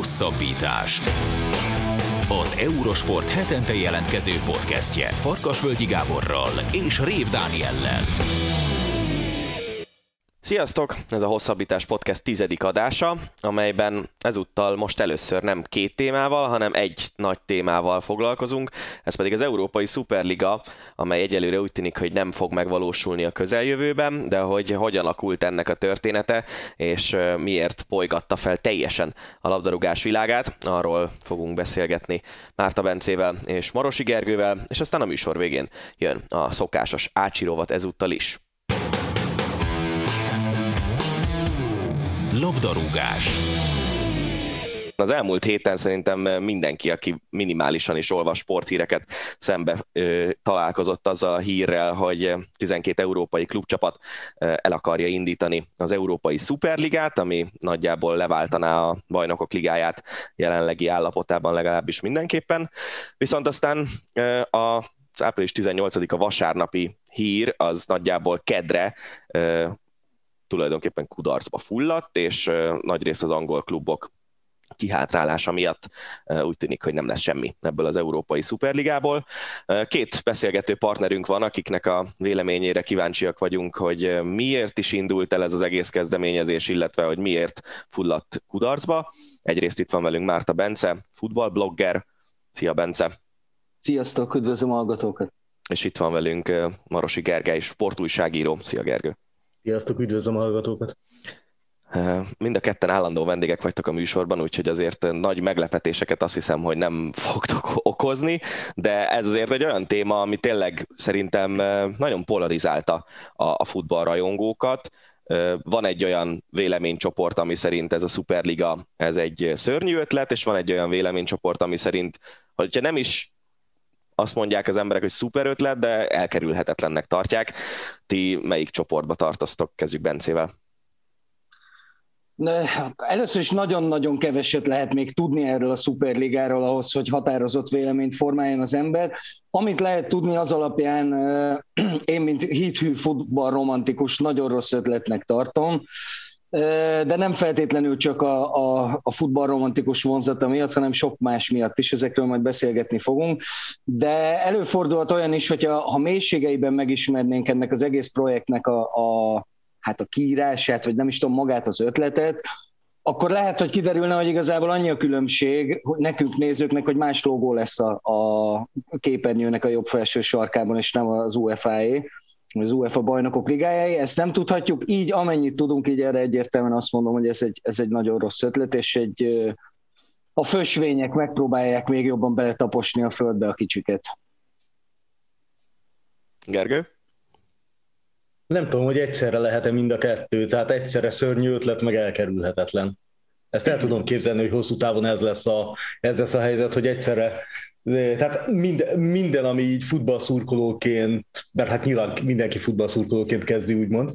Hosszabbítás. Az Eurosport hetente jelentkező podcastje Farkasvölgyi Gáborral és Rév Dániellel. Sziasztok! Ez a Hosszabbítás Podcast tizedik adása, amelyben ezúttal most először nem két témával, hanem egy nagy témával foglalkozunk, ez pedig az Európai Szuperliga, amely egyelőre úgy tűnik, hogy nem fog megvalósulni a közeljövőben, de hogy hogyan alakult ennek a története, és miért bolygatta fel teljesen a labdarúgás világát, arról fogunk beszélgetni Márta Bencével és Marosi Gergővel, és aztán a műsor végén jön a szokásos ácsirovat ezúttal is. Labdarúgás. Az elmúlt héten szerintem mindenki, aki minimálisan is olvas sporthíreket, szembe ö, találkozott azzal a hírrel, hogy 12 európai klubcsapat ö, el akarja indítani az Európai Szuperligát, ami nagyjából leváltaná a bajnokok ligáját jelenlegi állapotában legalábbis mindenképpen. Viszont aztán ö, a április 18-a vasárnapi hír az nagyjából kedre tulajdonképpen kudarcba fulladt, és nagyrészt az angol klubok kihátrálása miatt úgy tűnik, hogy nem lesz semmi ebből az Európai Szuperligából. Két beszélgető partnerünk van, akiknek a véleményére kíváncsiak vagyunk, hogy miért is indult el ez az egész kezdeményezés, illetve hogy miért fulladt kudarcba. Egyrészt itt van velünk Márta Bence, futballblogger. Szia Bence! Sziasztok, üdvözlöm a hallgatókat! És itt van velünk Marosi Gergely, sportújságíró. Szia Gergő! Sziasztok, üdvözlöm a hallgatókat! Mind a ketten állandó vendégek vagytok a műsorban, úgyhogy azért nagy meglepetéseket azt hiszem, hogy nem fogtok okozni, de ez azért egy olyan téma, ami tényleg szerintem nagyon polarizálta a futballrajongókat. Van egy olyan véleménycsoport, ami szerint ez a Superliga ez egy szörnyű ötlet, és van egy olyan véleménycsoport, ami szerint, hogyha nem is azt mondják az emberek, hogy szuper ötlet, de elkerülhetetlennek tartják. Ti melyik csoportba tartoztok? Kezdjük Bencével. Először is nagyon-nagyon keveset lehet még tudni erről a szuperligáról ahhoz, hogy határozott véleményt formáljon az ember. Amit lehet tudni az alapján, én, mint hithű futballromantikus, nagyon rossz ötletnek tartom de nem feltétlenül csak a, a, a futballromantikus vonzata miatt, hanem sok más miatt is, ezekről majd beszélgetni fogunk. De előfordulhat olyan is, hogy ha mélységeiben megismernénk ennek az egész projektnek a, a, hát a kiírását, vagy nem is tudom magát az ötletet, akkor lehet, hogy kiderülne, hogy igazából annyi a különbség hogy nekünk nézőknek, hogy más logó lesz a, a képernyőnek a jobb felső sarkában, és nem az UEFA-é az UEFA bajnokok ligájai. Ezt nem tudhatjuk, így amennyit tudunk, így erre egyértelműen azt mondom, hogy ez egy, ez egy nagyon rossz ötlet, és egy, a fösvények megpróbálják még jobban beletaposni a földbe a kicsiket. Gergő? Nem tudom, hogy egyszerre lehet-e mind a kettő, tehát egyszerre szörnyű ötlet, meg elkerülhetetlen. Ezt el tudom képzelni, hogy hosszú távon ez lesz a, ez lesz a helyzet, hogy egyszerre tehát minden, minden, ami így futballszurkolóként, mert hát nyilván mindenki futballszurkolóként kezdi, úgymond,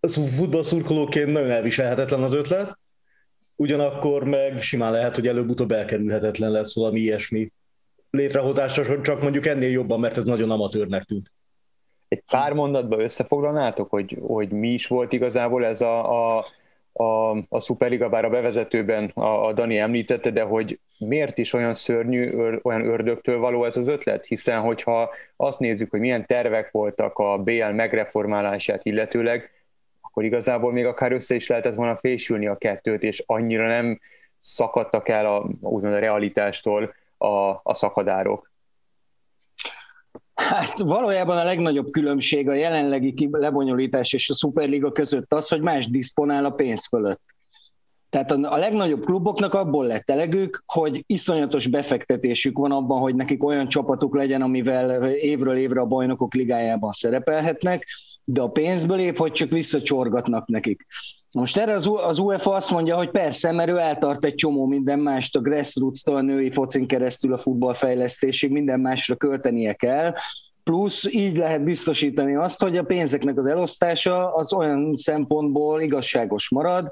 az futballszurkolóként nagyon elviselhetetlen az ötlet, ugyanakkor meg simán lehet, hogy előbb-utóbb elkerülhetetlen lesz valami ilyesmi létrehozásra, csak mondjuk ennél jobban, mert ez nagyon amatőrnek tűnt. Egy pár mondatban összefoglalnátok, hogy, hogy mi is volt igazából ez a, a a, a Superliga, bár a bevezetőben a, a Dani említette, de hogy miért is olyan szörnyű, ör, olyan ördögtől való ez az ötlet? Hiszen, hogyha azt nézzük, hogy milyen tervek voltak a BL megreformálását illetőleg, akkor igazából még akár össze is lehetett volna fésülni a kettőt, és annyira nem szakadtak el a, úgymond a realitástól a, a szakadárok. Hát valójában a legnagyobb különbség a jelenlegi lebonyolítás és a Superliga között az, hogy más diszponál a pénz fölött. Tehát a, legnagyobb kluboknak abból lett elegük, hogy iszonyatos befektetésük van abban, hogy nekik olyan csapatuk legyen, amivel évről évre a bajnokok ligájában szerepelhetnek, de a pénzből épp, hogy csak visszacsorgatnak nekik. Most erre az, az UEFA azt mondja, hogy persze, mert ő eltart egy csomó minden mást, a grassroots-tól a női focin keresztül a futballfejlesztésig, minden másra költenie kell, plusz így lehet biztosítani azt, hogy a pénzeknek az elosztása az olyan szempontból igazságos marad,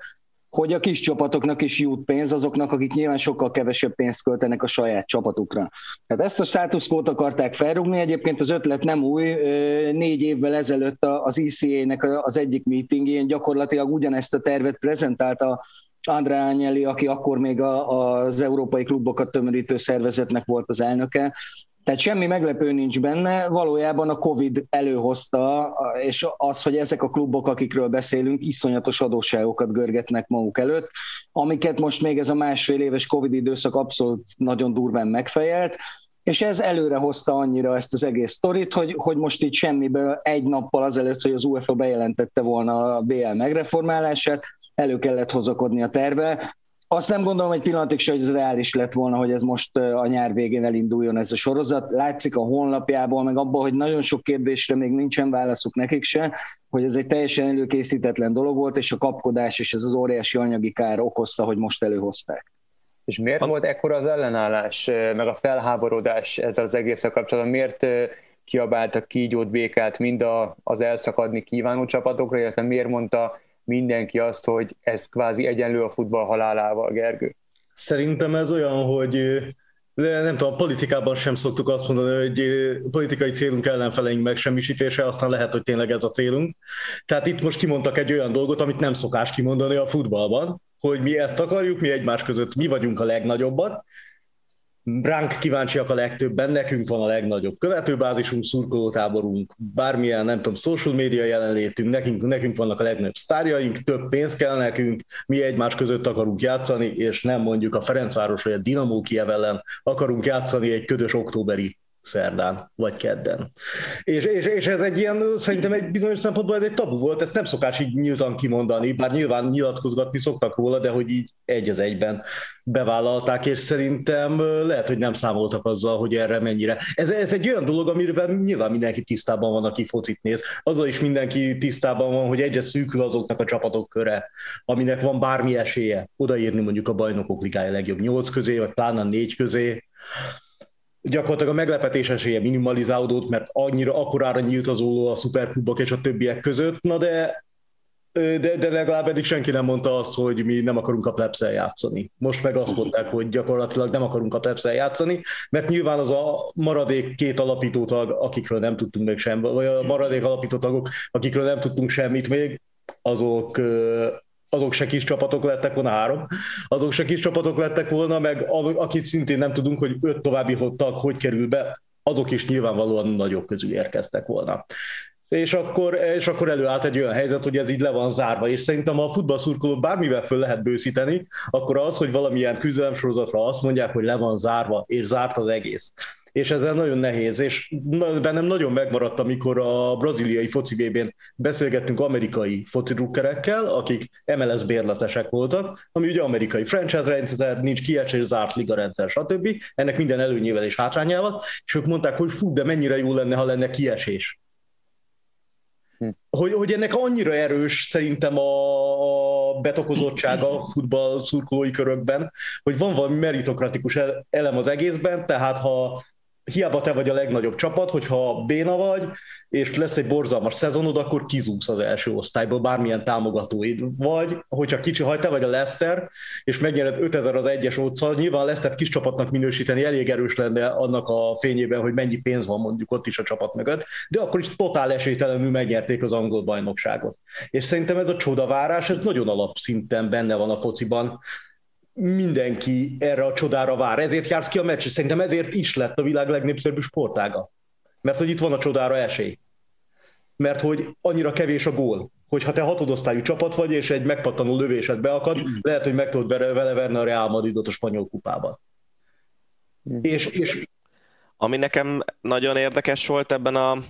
hogy a kis csapatoknak is jut pénz, azoknak, akik nyilván sokkal kevesebb pénzt költenek a saját csapatukra. Tehát ezt a státuszkót akarták felrúgni, egyébként az ötlet nem új, négy évvel ezelőtt az ECA-nek az egyik meetingén gyakorlatilag ugyanezt a tervet prezentálta Andrá Agnelli, aki akkor még a, az európai klubokat tömörítő szervezetnek volt az elnöke, tehát semmi meglepő nincs benne, valójában a Covid előhozta, és az, hogy ezek a klubok, akikről beszélünk, iszonyatos adósságokat görgetnek maguk előtt, amiket most még ez a másfél éves Covid időszak abszolút nagyon durván megfejelt, és ez előre hozta annyira ezt az egész sztorit, hogy, hogy most itt semmiből egy nappal azelőtt, hogy az UEFA bejelentette volna a BL megreformálását, elő kellett hozakodni a terve, azt nem gondolom egy pillanatig se, hogy ez reális lett volna, hogy ez most a nyár végén elinduljon ez a sorozat. Látszik a honlapjából, meg abban, hogy nagyon sok kérdésre még nincsen válaszuk nekik se, hogy ez egy teljesen előkészítetlen dolog volt, és a kapkodás és ez az óriási anyagi kár okozta, hogy most előhozták. És miért volt ekkora az ellenállás, meg a felháborodás ezzel az egésszel kapcsolatban? Miért kiabáltak kígyót, békát mind az elszakadni kívánó csapatokra, illetve miért mondta mindenki azt, hogy ez kvázi egyenlő a futball halálával, Gergő? Szerintem ez olyan, hogy nem tudom, a politikában sem szoktuk azt mondani, hogy politikai célunk ellenfeleink megsemmisítése, aztán lehet, hogy tényleg ez a célunk. Tehát itt most kimondtak egy olyan dolgot, amit nem szokás kimondani a futballban, hogy mi ezt akarjuk, mi egymás között mi vagyunk a legnagyobbat, ránk kíváncsiak a legtöbben, nekünk van a legnagyobb követőbázisunk, szurkolótáborunk, bármilyen, nem tudom, social media jelenlétünk, nekünk, nekünk vannak a legnagyobb sztárjaink, több pénz kell nekünk, mi egymás között akarunk játszani, és nem mondjuk a Ferencváros vagy a Dinamo Kiev ellen akarunk játszani egy ködös októberi szerdán, vagy kedden. És, és, és ez egy ilyen, szerintem egy bizonyos szempontból ez egy tabu volt, ezt nem szokás így nyíltan kimondani, bár nyilván nyilatkozgatni szoktak róla, de hogy így egy az egyben bevállalták, és szerintem lehet, hogy nem számoltak azzal, hogy erre mennyire. Ez, ez egy olyan dolog, amiben nyilván mindenki tisztában van, aki focit néz. Azzal is mindenki tisztában van, hogy egyre szűkül azoknak a csapatok köre, aminek van bármi esélye odaírni mondjuk a bajnokok ligája legjobb nyolc közé, vagy pláne négy közé gyakorlatilag a meglepetés esélye minimalizálódott, mert annyira akkorára nyílt az óló a szuperklubok és a többiek között, na de de, de legalább eddig senki nem mondta azt, hogy mi nem akarunk a plebszel játszani. Most meg azt mondták, hogy gyakorlatilag nem akarunk a plebszel játszani, mert nyilván az a maradék két alapítótag, akikről nem tudtunk még semmit, vagy a maradék alapítótagok, akikről nem tudtunk semmit még, azok azok se kis csapatok lettek volna, három, azok se kis csapatok lettek volna, meg akit szintén nem tudunk, hogy öt további tag hogy kerül be, azok is nyilvánvalóan nagyobb közül érkeztek volna. És akkor, és akkor előállt egy olyan helyzet, hogy ez így le van zárva, és szerintem ha a futballszurkolót bármivel föl lehet bőszíteni, akkor az, hogy valamilyen küzdelemsorozatra azt mondják, hogy le van zárva, és zárt az egész és ezzel nagyon nehéz, és bennem nagyon megmaradt, amikor a braziliai foci BB-n beszélgettünk amerikai foci drukkerekkel, akik MLS bérletesek voltak, ami ugye amerikai franchise rendszer, nincs kiesés, zárt liga rendszer, stb. Ennek minden előnyével és hátrányával, és ők mondták, hogy fú, de mennyire jó lenne, ha lenne kiesés. Hm. Hogy, hogy ennek annyira erős szerintem a, a betokozottság a futball szurkolói körökben, hogy van valami meritokratikus elem az egészben, tehát ha hiába te vagy a legnagyobb csapat, hogyha béna vagy, és lesz egy borzalmas szezonod, akkor kizúgsz az első osztályból, bármilyen támogatóid. Vagy, hogyha kicsi, ha te vagy a Leicester, és megnyered 5000 az egyes óccal, nyilván Leicester kis csapatnak minősíteni elég erős lenne annak a fényében, hogy mennyi pénz van mondjuk ott is a csapat mögött, de akkor is totál esélytelenül megnyerték az angol bajnokságot. És szerintem ez a csodavárás, ez nagyon alapszinten benne van a fociban, mindenki erre a csodára vár. Ezért jársz ki a meccs, szerintem ezért is lett a világ legnépszerűbb sportága. Mert hogy itt van a csodára esély. Mert hogy annyira kevés a gól, hogy ha te hatodosztályú csapat vagy, és egy megpattanó lövésed beakad, lehet, hogy meg tudod vele verni a Real Madridot a spanyol kupában. Mm. És, és ami nekem nagyon érdekes volt ebben a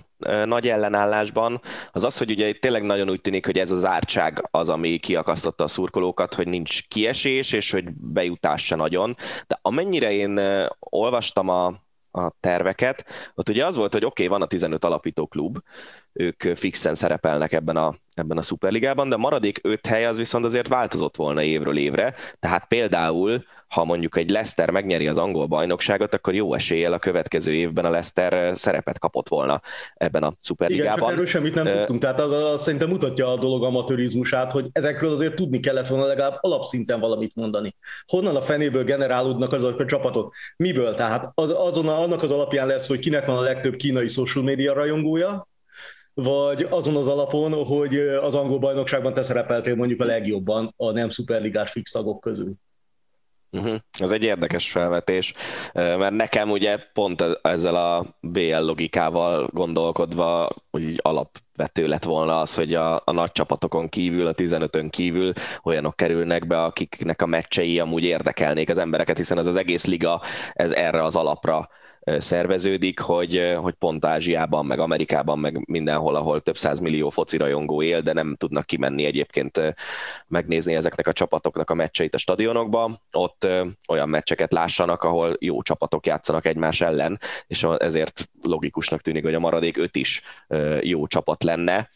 nagy ellenállásban, az az, hogy ugye tényleg nagyon úgy tűnik, hogy ez az ártság az, ami kiakasztotta a szurkolókat, hogy nincs kiesés, és hogy bejutás se nagyon. De amennyire én olvastam a, a terveket, ott ugye az volt, hogy oké, okay, van a 15 alapító klub, ők fixen szerepelnek ebben a, ebben a szuperligában, de a maradék öt hely az viszont azért változott volna évről évre, tehát például ha mondjuk egy Leicester megnyeri az angol bajnokságot, akkor jó eséllyel a következő évben a Leicester szerepet kapott volna ebben a szuperligában. Igen, csak erről semmit nem uh, tudtunk, tehát az, az szerintem mutatja a dolog amatőrizmusát, hogy ezekről azért tudni kellett volna legalább alapszinten valamit mondani. Honnan a fenéből generálódnak azok a csapatok? Miből? Tehát az, azon, annak az alapján lesz, hogy kinek van a legtöbb kínai social media rajongója, vagy azon az alapon, hogy az angol bajnokságban te szerepeltél mondjuk a legjobban a nem szuperligás fix tagok közül? Uh-huh. Ez egy érdekes felvetés, mert nekem ugye pont ezzel a BL logikával gondolkodva úgy alapvető lett volna az, hogy a, a nagy csapatokon kívül, a 15-ön kívül olyanok kerülnek be, akiknek a meccsei amúgy érdekelnék az embereket, hiszen ez az egész liga ez erre az alapra szerveződik, hogy, hogy pont Ázsiában, meg Amerikában, meg mindenhol, ahol több száz millió foci rajongó él, de nem tudnak kimenni egyébként megnézni ezeknek a csapatoknak a meccseit a stadionokba, ott olyan meccseket lássanak, ahol jó csapatok játszanak egymás ellen, és ezért logikusnak tűnik, hogy a maradék öt is jó csapat lenne.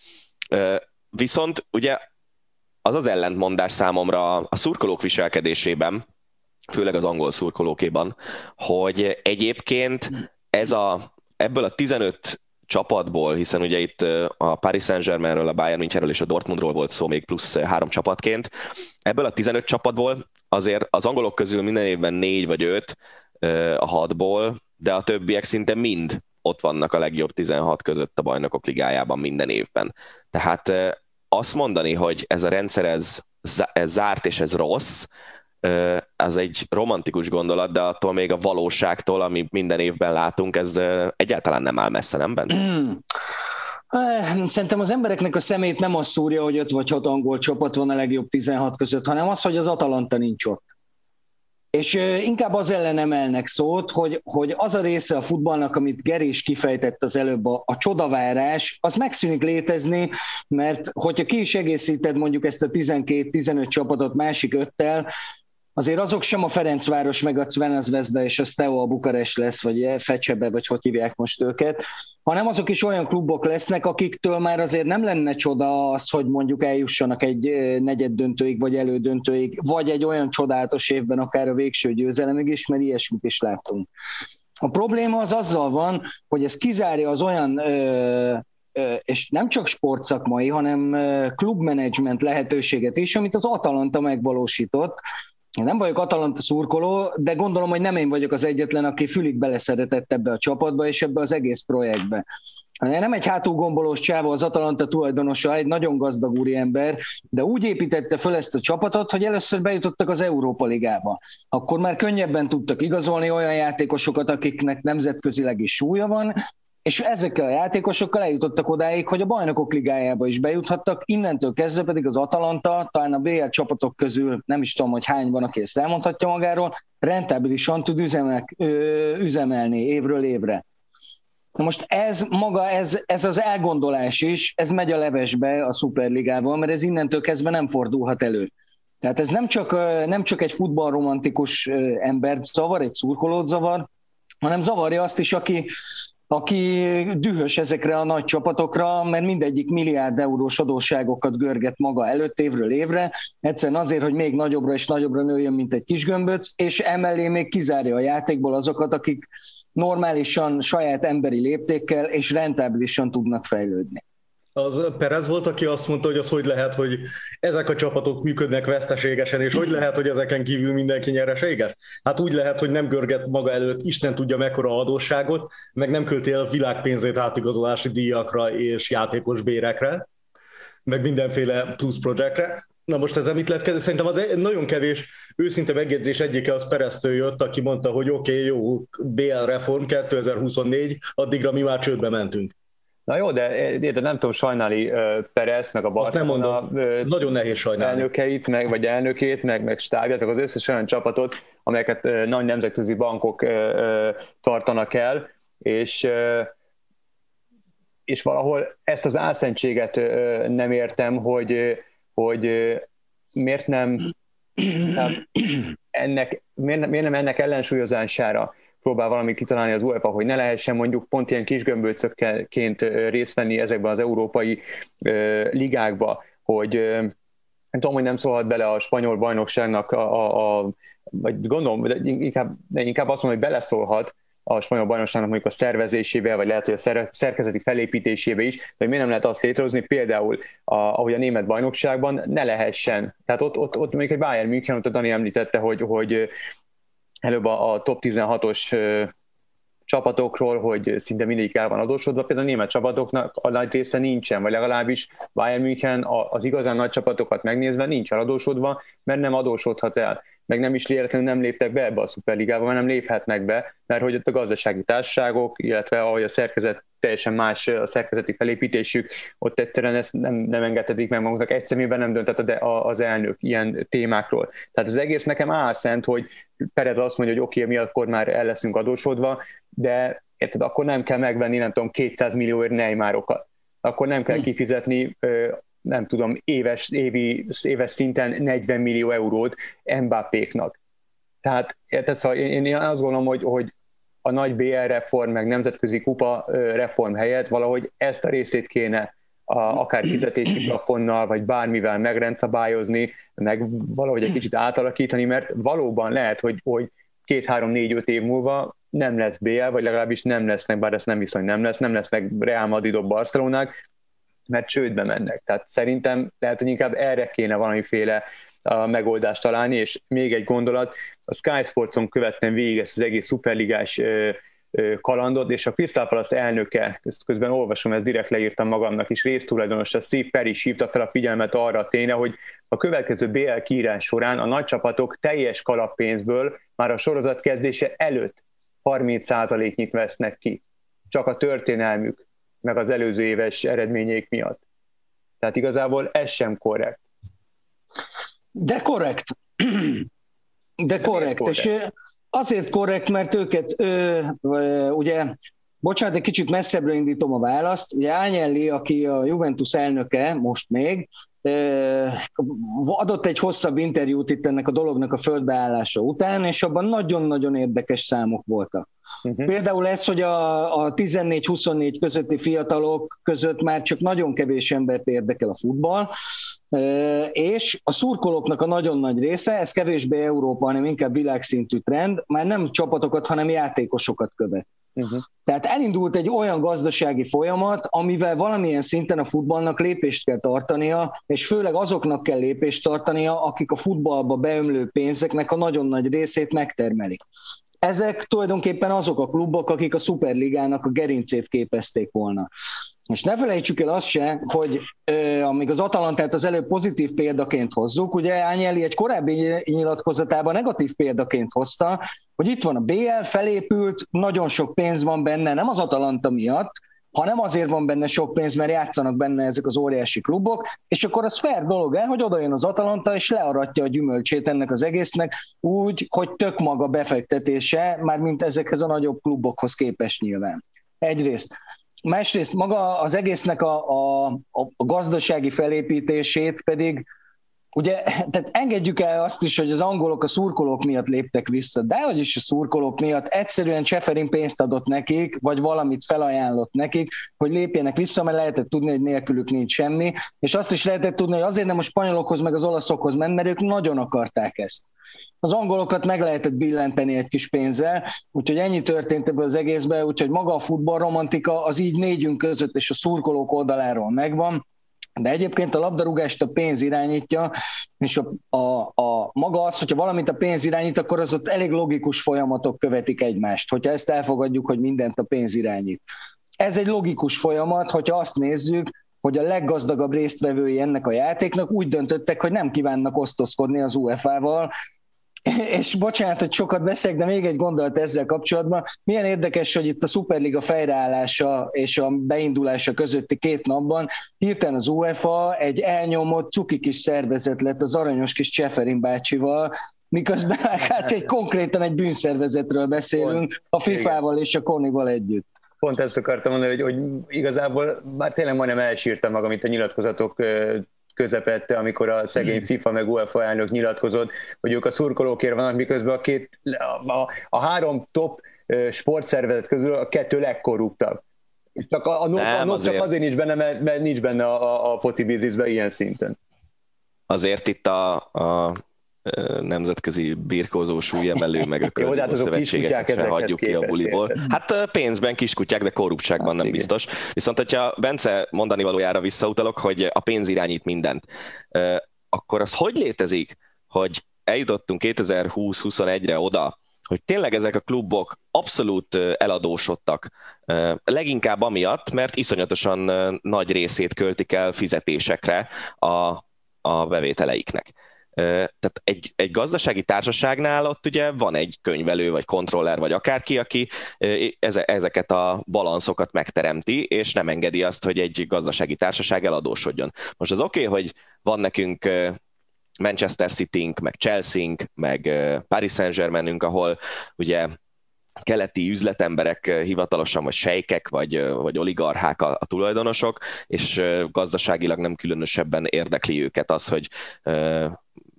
Viszont ugye az az ellentmondás számomra a szurkolók viselkedésében, főleg az angol szurkolókéban, hogy egyébként ez a, ebből a 15 csapatból, hiszen ugye itt a Paris Saint-Germainről, a Bayern Münchenről és a Dortmundról volt szó még plusz három csapatként, ebből a 15 csapatból azért az angolok közül minden évben négy vagy öt a hatból, de a többiek szinte mind ott vannak a legjobb 16 között a bajnokok ligájában minden évben. Tehát azt mondani, hogy ez a rendszer ez, ez zárt és ez rossz, ez egy romantikus gondolat, de attól még a valóságtól, amit minden évben látunk, ez egyáltalán nem áll messze, nem Bence? Hmm. Szerintem az embereknek a szemét nem az szúrja, hogy öt vagy hat angol csapat van a legjobb 16 között, hanem az, hogy az Atalanta nincs ott. És inkább az ellen emelnek szót, hogy, hogy az a része a futballnak, amit Gerés kifejtett az előbb, a, a csodavárás, az megszűnik létezni, mert hogyha ki is egészíted mondjuk ezt a 12-15 csapatot másik öttel, azért azok sem a Ferencváros, meg a Cvenezvezda és a Steaua Bukarest lesz, vagy Fecsebe, vagy hogy hívják most őket, hanem azok is olyan klubok lesznek, akiktől már azért nem lenne csoda az, hogy mondjuk eljussanak egy negyed döntőig, vagy elődöntőig, vagy egy olyan csodálatos évben akár a végső győzelemig is, mert ilyesmit is láttunk. A probléma az azzal van, hogy ez kizárja az olyan és nem csak sportszakmai, hanem klubmenedzsment lehetőséget is, amit az Atalanta megvalósított, én nem vagyok Atalanta szurkoló, de gondolom, hogy nem én vagyok az egyetlen, aki fülig beleszeretett ebbe a csapatba és ebbe az egész projektbe. Nem egy hátulgombolós csáva az Atalanta tulajdonosa, egy nagyon gazdag úriember, de úgy építette föl ezt a csapatot, hogy először bejutottak az Európa Ligába. Akkor már könnyebben tudtak igazolni olyan játékosokat, akiknek nemzetközileg is súlya van, és ezekkel a játékosokkal eljutottak odáig, hogy a bajnokok ligájába is bejuthattak, innentől kezdve pedig az Atalanta, talán a BL csapatok közül nem is tudom, hogy hány van, aki ezt elmondhatja magáról, rentábilisan tud üzemek, ö, üzemelni évről évre. Na most ez maga, ez, ez az elgondolás is, ez megy a levesbe a Superligával, mert ez innentől kezdve nem fordulhat elő. Tehát ez nem csak, nem csak egy futballromantikus embert zavar, egy szurkolót zavar, hanem zavarja azt is, aki, aki dühös ezekre a nagy csapatokra, mert mindegyik milliárd eurós adósságokat görget maga előtt évről évre, egyszerűen azért, hogy még nagyobbra és nagyobbra nőjön, mint egy kis gömböc, és emellé még kizárja a játékból azokat, akik normálisan, saját emberi léptékkel és rentábilisan tudnak fejlődni. Az Perez volt, aki azt mondta, hogy az hogy lehet, hogy ezek a csapatok működnek veszteségesen, és hogy lehet, hogy ezeken kívül mindenki nyereséges? Hát úgy lehet, hogy nem görget maga előtt Isten tudja mekkora adósságot, meg nem költi el világpénzét átigazolási díjakra és játékos bérekre, meg mindenféle plusz projektre. Na most ezzel mit lehet kezdeni? Szerintem az nagyon kevés őszinte megjegyzés egyike az Pereztől jött, aki mondta, hogy oké, okay, jó, BL reform 2024, addigra mi már csődbe mentünk. Na jó, de, de nem tudom sajnálni Perez, meg a Barcelona nagyon nehéz sajnálni. elnökeit, meg, vagy elnökét, meg, meg stábját, meg az összes olyan csapatot, amelyeket nagy nemzetközi bankok tartanak el, és és valahol ezt az álszentséget nem értem, hogy, hogy miért nem, nem ennek, miért, miért nem ennek ellensúlyozására próbál valamit kitalálni az UEFA, hogy ne lehessen mondjuk pont ilyen kis gömbölcökként részt venni ezekben az európai ligákba, hogy nem tudom, hogy nem szólhat bele a spanyol bajnokságnak, a, a, a vagy gondolom, inkább, inkább azt mondom, hogy beleszólhat a spanyol bajnokságnak mondjuk a szervezésébe, vagy lehet, hogy a szerkezeti felépítésébe is, vagy miért nem lehet azt létrehozni, például a, ahogy a német bajnokságban ne lehessen. Tehát ott, ott, ott még egy Bayern München, ott a Dani említette, hogy, hogy előbb a, a top 16-os csapatokról, hogy szinte mindegyik el van adósodva, például a német csapatoknak a nagy része nincsen, vagy legalábbis Bayern München az igazán nagy csapatokat megnézve nincs eladósodva, mert nem adósodhat el. Meg nem is véletlenül nem léptek be ebbe a szuperligába, mert nem léphetnek be, mert hogy ott a gazdasági társaságok, illetve ahogy a szerkezet teljesen más a szerkezeti felépítésük, ott egyszerűen ezt nem, nem engedhetik meg maguknak, egy szemében nem döntett az elnök ilyen témákról. Tehát az egész nekem álszent, hogy Perez azt mondja, hogy oké, okay, mi akkor már el leszünk adósodva, de érted, akkor nem kell megvenni, nem tudom, 200 millióért Neymarokat. Akkor nem kell hm. kifizetni nem tudom, éves, évi, éves szinten 40 millió eurót Mbappéknak. Tehát, tehát szóval én, én azt gondolom, hogy, hogy a nagy BL reform, meg nemzetközi kupa reform helyett valahogy ezt a részét kéne a, akár fizetési plafonnal, vagy bármivel megrendszabályozni, meg valahogy egy kicsit átalakítani, mert valóban lehet, hogy, hogy két, három, négy, öt év múlva nem lesz BL, vagy legalábbis nem lesznek, bár ezt nem viszony nem lesz, nem lesznek Real Madridok, Barcelonák, mert csődbe mennek. Tehát szerintem lehet, hogy inkább erre kéne valamiféle a megoldást találni, és még egy gondolat, a Sky Sportson követtem végig ezt az egész szuperligás kalandot, és a Crystal Palace elnöke, ezt közben olvasom, ezt direkt leírtam magamnak is, résztulajdonos, a Steve Perry is hívta fel a figyelmet arra a tényre, hogy a következő BL kiírás során a nagy csapatok teljes kalappénzből már a sorozat kezdése előtt 30%-nyit vesznek ki. Csak a történelmük meg az előző éves eredményeik miatt. Tehát igazából ez sem korrekt. De korrekt. De korrekt. korrekt. És azért korrekt, mert őket, ö, ö, ugye, bocsánat, egy kicsit messzebbre indítom a választ. Ugye Ányelli, aki a Juventus elnöke most még, adott egy hosszabb interjút itt ennek a dolognak a földbeállása után, és abban nagyon-nagyon érdekes számok voltak. Uh-huh. Például ez, hogy a, a 14-24 közötti fiatalok között már csak nagyon kevés embert érdekel a futball, és a szurkolóknak a nagyon nagy része, ez kevésbé Európa, hanem inkább világszintű trend, már nem csapatokat, hanem játékosokat követ. Uh-huh. Tehát elindult egy olyan gazdasági folyamat, amivel valamilyen szinten a futballnak lépést kell tartania, és főleg azoknak kell lépést tartania, akik a futballba beömlő pénzeknek a nagyon nagy részét megtermelik. Ezek tulajdonképpen azok a klubok, akik a Superligának a gerincét képezték volna. És ne felejtsük el azt se, hogy euh, amíg az Atalantát az előbb pozitív példaként hozzuk, ugye Ányeli egy korábbi nyilatkozatában negatív példaként hozta, hogy itt van a BL, felépült, nagyon sok pénz van benne, nem az Atalanta miatt, hanem azért van benne sok pénz, mert játszanak benne ezek az óriási klubok, és akkor az fair dolog el, hogy oda jön az Atalanta, és learatja a gyümölcsét ennek az egésznek úgy, hogy tök maga befektetése, már mint ezekhez a nagyobb klubokhoz képes nyilván. Egyrészt. Másrészt maga az egésznek a, a, a gazdasági felépítését pedig ugye, tehát engedjük el azt is, hogy az angolok a szurkolók miatt léptek vissza, de hogy is a szurkolók miatt egyszerűen Cseferin pénzt adott nekik, vagy valamit felajánlott nekik, hogy lépjenek vissza, mert lehetett tudni, hogy nélkülük nincs semmi, és azt is lehetett tudni, hogy azért nem a spanyolokhoz meg az olaszokhoz ment, mert ők nagyon akarták ezt. Az angolokat meg lehetett billenteni egy kis pénzzel, úgyhogy ennyi történt ebből az egészben, úgyhogy maga a futballromantika az így négyünk között és a szurkolók oldaláról megvan, de egyébként a labdarúgást a pénz irányítja, és a, a, a maga az, hogyha valamit a pénz irányít, akkor az ott elég logikus folyamatok követik egymást, hogyha ezt elfogadjuk, hogy mindent a pénz irányít. Ez egy logikus folyamat, hogyha azt nézzük, hogy a leggazdagabb résztvevői ennek a játéknak úgy döntöttek, hogy nem kívánnak osztozkodni az UEFA-val, és bocsánat, hogy sokat beszélek, de még egy gondolat ezzel kapcsolatban. Milyen érdekes, hogy itt a Superliga fejreállása és a beindulása közötti két napban hirtelen az UEFA egy elnyomott cuki kis szervezet lett az aranyos kis Cseferin bácsival, miközben hát egy konkrétan egy bűnszervezetről beszélünk, a FIFA-val és a Konival együtt. Pont ezt akartam mondani, hogy, hogy igazából már tényleg majdnem elsírtam magam itt a nyilatkozatok közepette, amikor a szegény hmm. FIFA meg UEFA elnök nyilatkozott, hogy ők a szurkolókért vannak, miközben a, két, a, a három top sportszervezet közül a kettő legkorruptabb. Csak a, a, Nem, a NOC azért... csak azért nincs benne, mert, mert nincs benne a, a, a foci bizniszben ilyen szinten. Azért itt a, a nemzetközi birkózó súlyemelő, meg a környező szövetségeket se hagyjuk ki a buliból. Hát pénzben kiskutyák, de korruptságban hát, nem igen. biztos. Viszont, hogyha Bence mondani valójára visszautalok, hogy a pénz irányít mindent, akkor az hogy létezik, hogy eljutottunk 2020-21-re oda, hogy tényleg ezek a klubok abszolút eladósodtak. Leginkább amiatt, mert iszonyatosan nagy részét költik el fizetésekre a, a bevételeiknek. Tehát egy, egy gazdasági társaságnál ott ugye van egy könyvelő, vagy kontroller, vagy akárki, aki ezeket a balanszokat megteremti, és nem engedi azt, hogy egy gazdasági társaság eladósodjon. Most az oké, okay, hogy van nekünk Manchester city meg chelsea meg Paris Saint-Germainünk, ahol ugye keleti üzletemberek hivatalosan, vagy sejkek, vagy, vagy oligarchák a, a tulajdonosok, és gazdaságilag nem különösebben érdekli őket az, hogy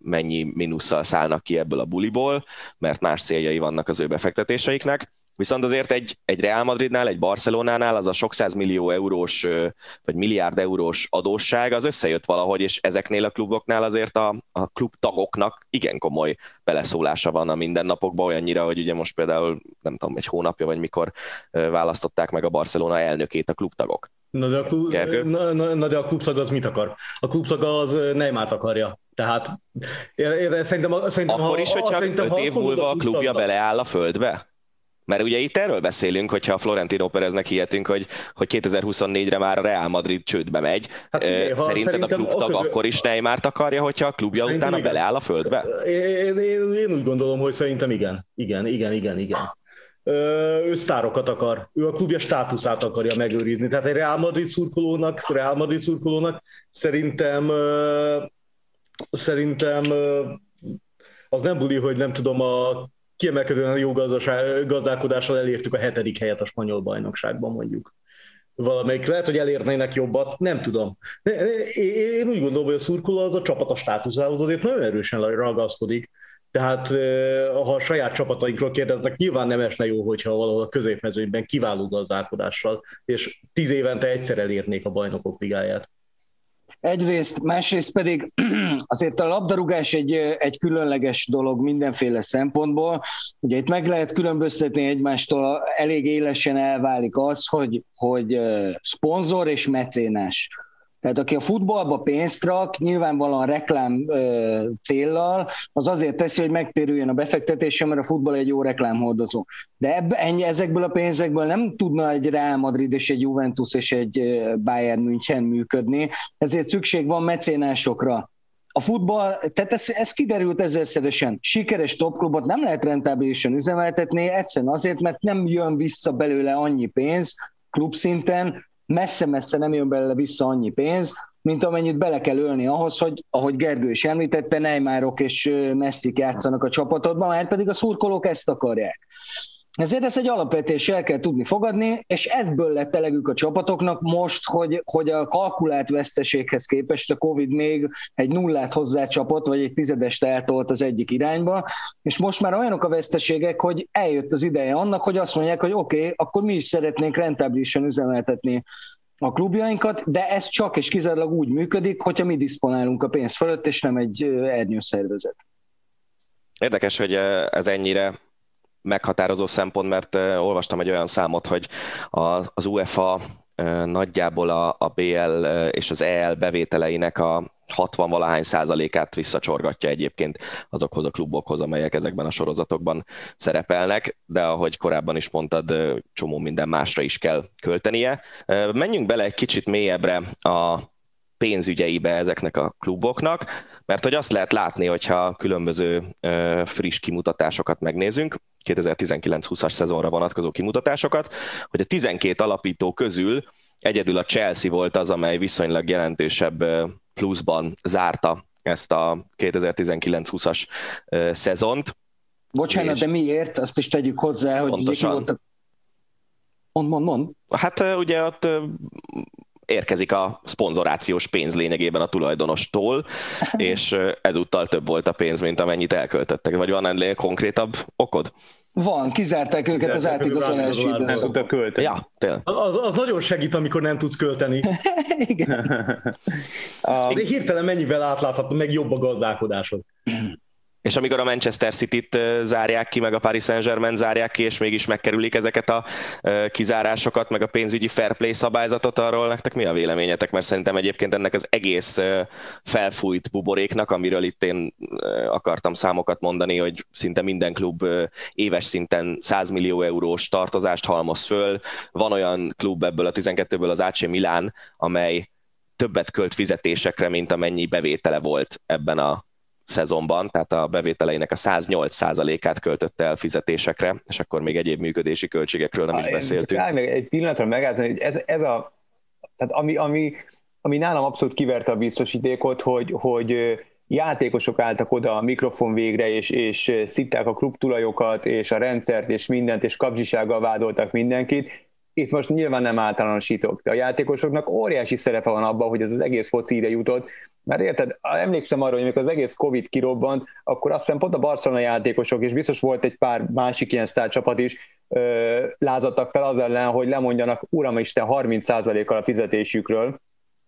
mennyi mínusszal szállnak ki ebből a buliból, mert más céljai vannak az ő befektetéseiknek. Viszont azért egy, egy Real Madridnál, egy Barcelonánál az a sok millió eurós vagy milliárd eurós adósság az összejött valahogy, és ezeknél a kluboknál azért a, a klub tagoknak igen komoly beleszólása van a mindennapokban, olyannyira, hogy ugye most például nem tudom, egy hónapja vagy mikor választották meg a Barcelona elnökét a klubtagok. Na de, a klub, na, na, na de a klubtag az mit akar? A klubtag az Neymart akarja. Tehát én, én szerintem, szerintem Akkor is, hogyha öt év múlva a klubja beleáll a földbe? Mert ugye itt erről beszélünk, hogyha a Florentino Pereznek hihetünk, hogy, hogy 2024-re már a Real Madrid csődbe megy. Hát figyelj, Szerinted a klubtag közül... akkor is Neymart akarja, hogyha a klubja szerintem utána igen. beleáll a földbe? Én, én, én úgy gondolom, hogy szerintem igen. Igen, igen, igen, igen. Ő sztárokat akar, ő a klubja státuszát akarja megőrizni. Tehát egy Real Madrid szurkolónak, Real Madrid szurkolónak szerintem szerintem az nem buli, hogy nem tudom, a kiemelkedően jó gazdálkodással elértük a hetedik helyet a spanyol bajnokságban mondjuk. Valamelyik lehet, hogy elérnének jobbat, nem tudom. Én úgy gondolom, hogy a szurkoló az a csapat a státuszához azért nagyon erősen ragaszkodik. Tehát ha a saját csapatainkról kérdeznek, nyilván nem esne jó, hogyha valahol a középmezőnyben kiváló gazdálkodással, és tíz évente egyszer elérnék a bajnokok ligáját. Egyrészt, másrészt pedig azért a labdarúgás egy, egy különleges dolog mindenféle szempontból. Ugye itt meg lehet különböztetni egymástól, elég élesen elválik az, hogy, hogy szponzor és mecénás. Tehát aki a futballba pénzt rak, nyilvánvalóan reklám ö, céllal, az azért teszi, hogy megtérüljön a befektetése, mert a futball egy jó reklámhordozó. De ebbe, ennyi, ezekből a pénzekből nem tudna egy Real Madrid és egy Juventus és egy Bayern München működni, ezért szükség van mecénásokra. A futball, tehát ez, ez kiderült ezerszeresen, sikeres topklubot nem lehet rentábilisan üzemeltetni, egyszerűen azért, mert nem jön vissza belőle annyi pénz klubszinten, messze-messze nem jön belőle vissza annyi pénz, mint amennyit bele kell ölni ahhoz, hogy, ahogy Gergő is említette, Neymarok és Messzik játszanak a csapatodban, mert pedig a szurkolók ezt akarják. Ezért ezt egy alapvetés el kell tudni fogadni, és ebből lett elegük a csapatoknak most, hogy, hogy a kalkulált veszteséghez képest a Covid még egy nullát hozzácsapott, vagy egy tizedest eltolt az egyik irányba, és most már olyanok a veszteségek, hogy eljött az ideje annak, hogy azt mondják, hogy oké, okay, akkor mi is szeretnénk rentábilisan üzemeltetni a klubjainkat, de ez csak és kizárólag úgy működik, hogyha mi diszponálunk a pénz fölött, és nem egy ernyőszervezet. Érdekes, hogy ez ennyire meghatározó szempont, mert olvastam egy olyan számot, hogy az UEFA nagyjából a, a BL és az EL bevételeinek a 60 valahány százalékát visszacsorgatja egyébként azokhoz a klubokhoz, amelyek ezekben a sorozatokban szerepelnek, de ahogy korábban is mondtad, csomó minden másra is kell költenie. Menjünk bele egy kicsit mélyebbre a pénzügyeibe ezeknek a kluboknak, mert hogy azt lehet látni, hogyha különböző friss kimutatásokat megnézünk, 2019-20-as szezonra vonatkozó kimutatásosokat, hogy a 12 alapító közül egyedül a Chelsea volt az, amely viszonylag jelentősebb pluszban zárta ezt a 2019-20-as szezont. Bocsánat, de miért? Azt is tegyük hozzá, hogy pontosan. Mond, mond, mond. Hát ugye ott érkezik a szponzorációs pénz lényegében a tulajdonostól, és ezúttal több volt a pénz, mint amennyit elköltöttek. Vagy van ennél konkrétabb okod? Van, kizárták őket az átigazolási időszakban. Ja, tényleg. Az, az nagyon segít, amikor nem tudsz költeni. Igen. De hirtelen mennyivel átlátható, meg jobb a gazdálkodásod. És amikor a Manchester City-t zárják ki, meg a Paris Saint-Germain zárják ki, és mégis megkerülik ezeket a kizárásokat, meg a pénzügyi fair play szabályzatot, arról nektek mi a véleményetek? Mert szerintem egyébként ennek az egész felfújt buboréknak, amiről itt én akartam számokat mondani, hogy szinte minden klub éves szinten 100 millió eurós tartozást halmoz föl. Van olyan klub ebből a 12-ből az AC Milán, amely többet költ fizetésekre, mint amennyi bevétele volt ebben a szezonban, tehát a bevételeinek a 108%-át költötte el fizetésekre, és akkor még egyéb működési költségekről nem is beszéltünk. Csak meg egy pillanatra megállni, hogy ez, ez a, tehát ami, ami, ami nálam abszolút kiverte a biztosítékot, hogy, hogy játékosok álltak oda a mikrofon végre, és, és szitták a klubtulajokat, és a rendszert, és mindent, és kapzsisággal vádoltak mindenkit, itt most nyilván nem általánosítok, de a játékosoknak óriási szerepe van abban, hogy ez az egész foci ide jutott, mert érted, emlékszem arra, hogy amikor az egész Covid kirobbant, akkor azt hiszem pont a Barcelona játékosok, és biztos volt egy pár másik ilyen sztárcsapat is, lázadtak fel az ellen, hogy lemondjanak, uramisten, 30%-kal a fizetésükről,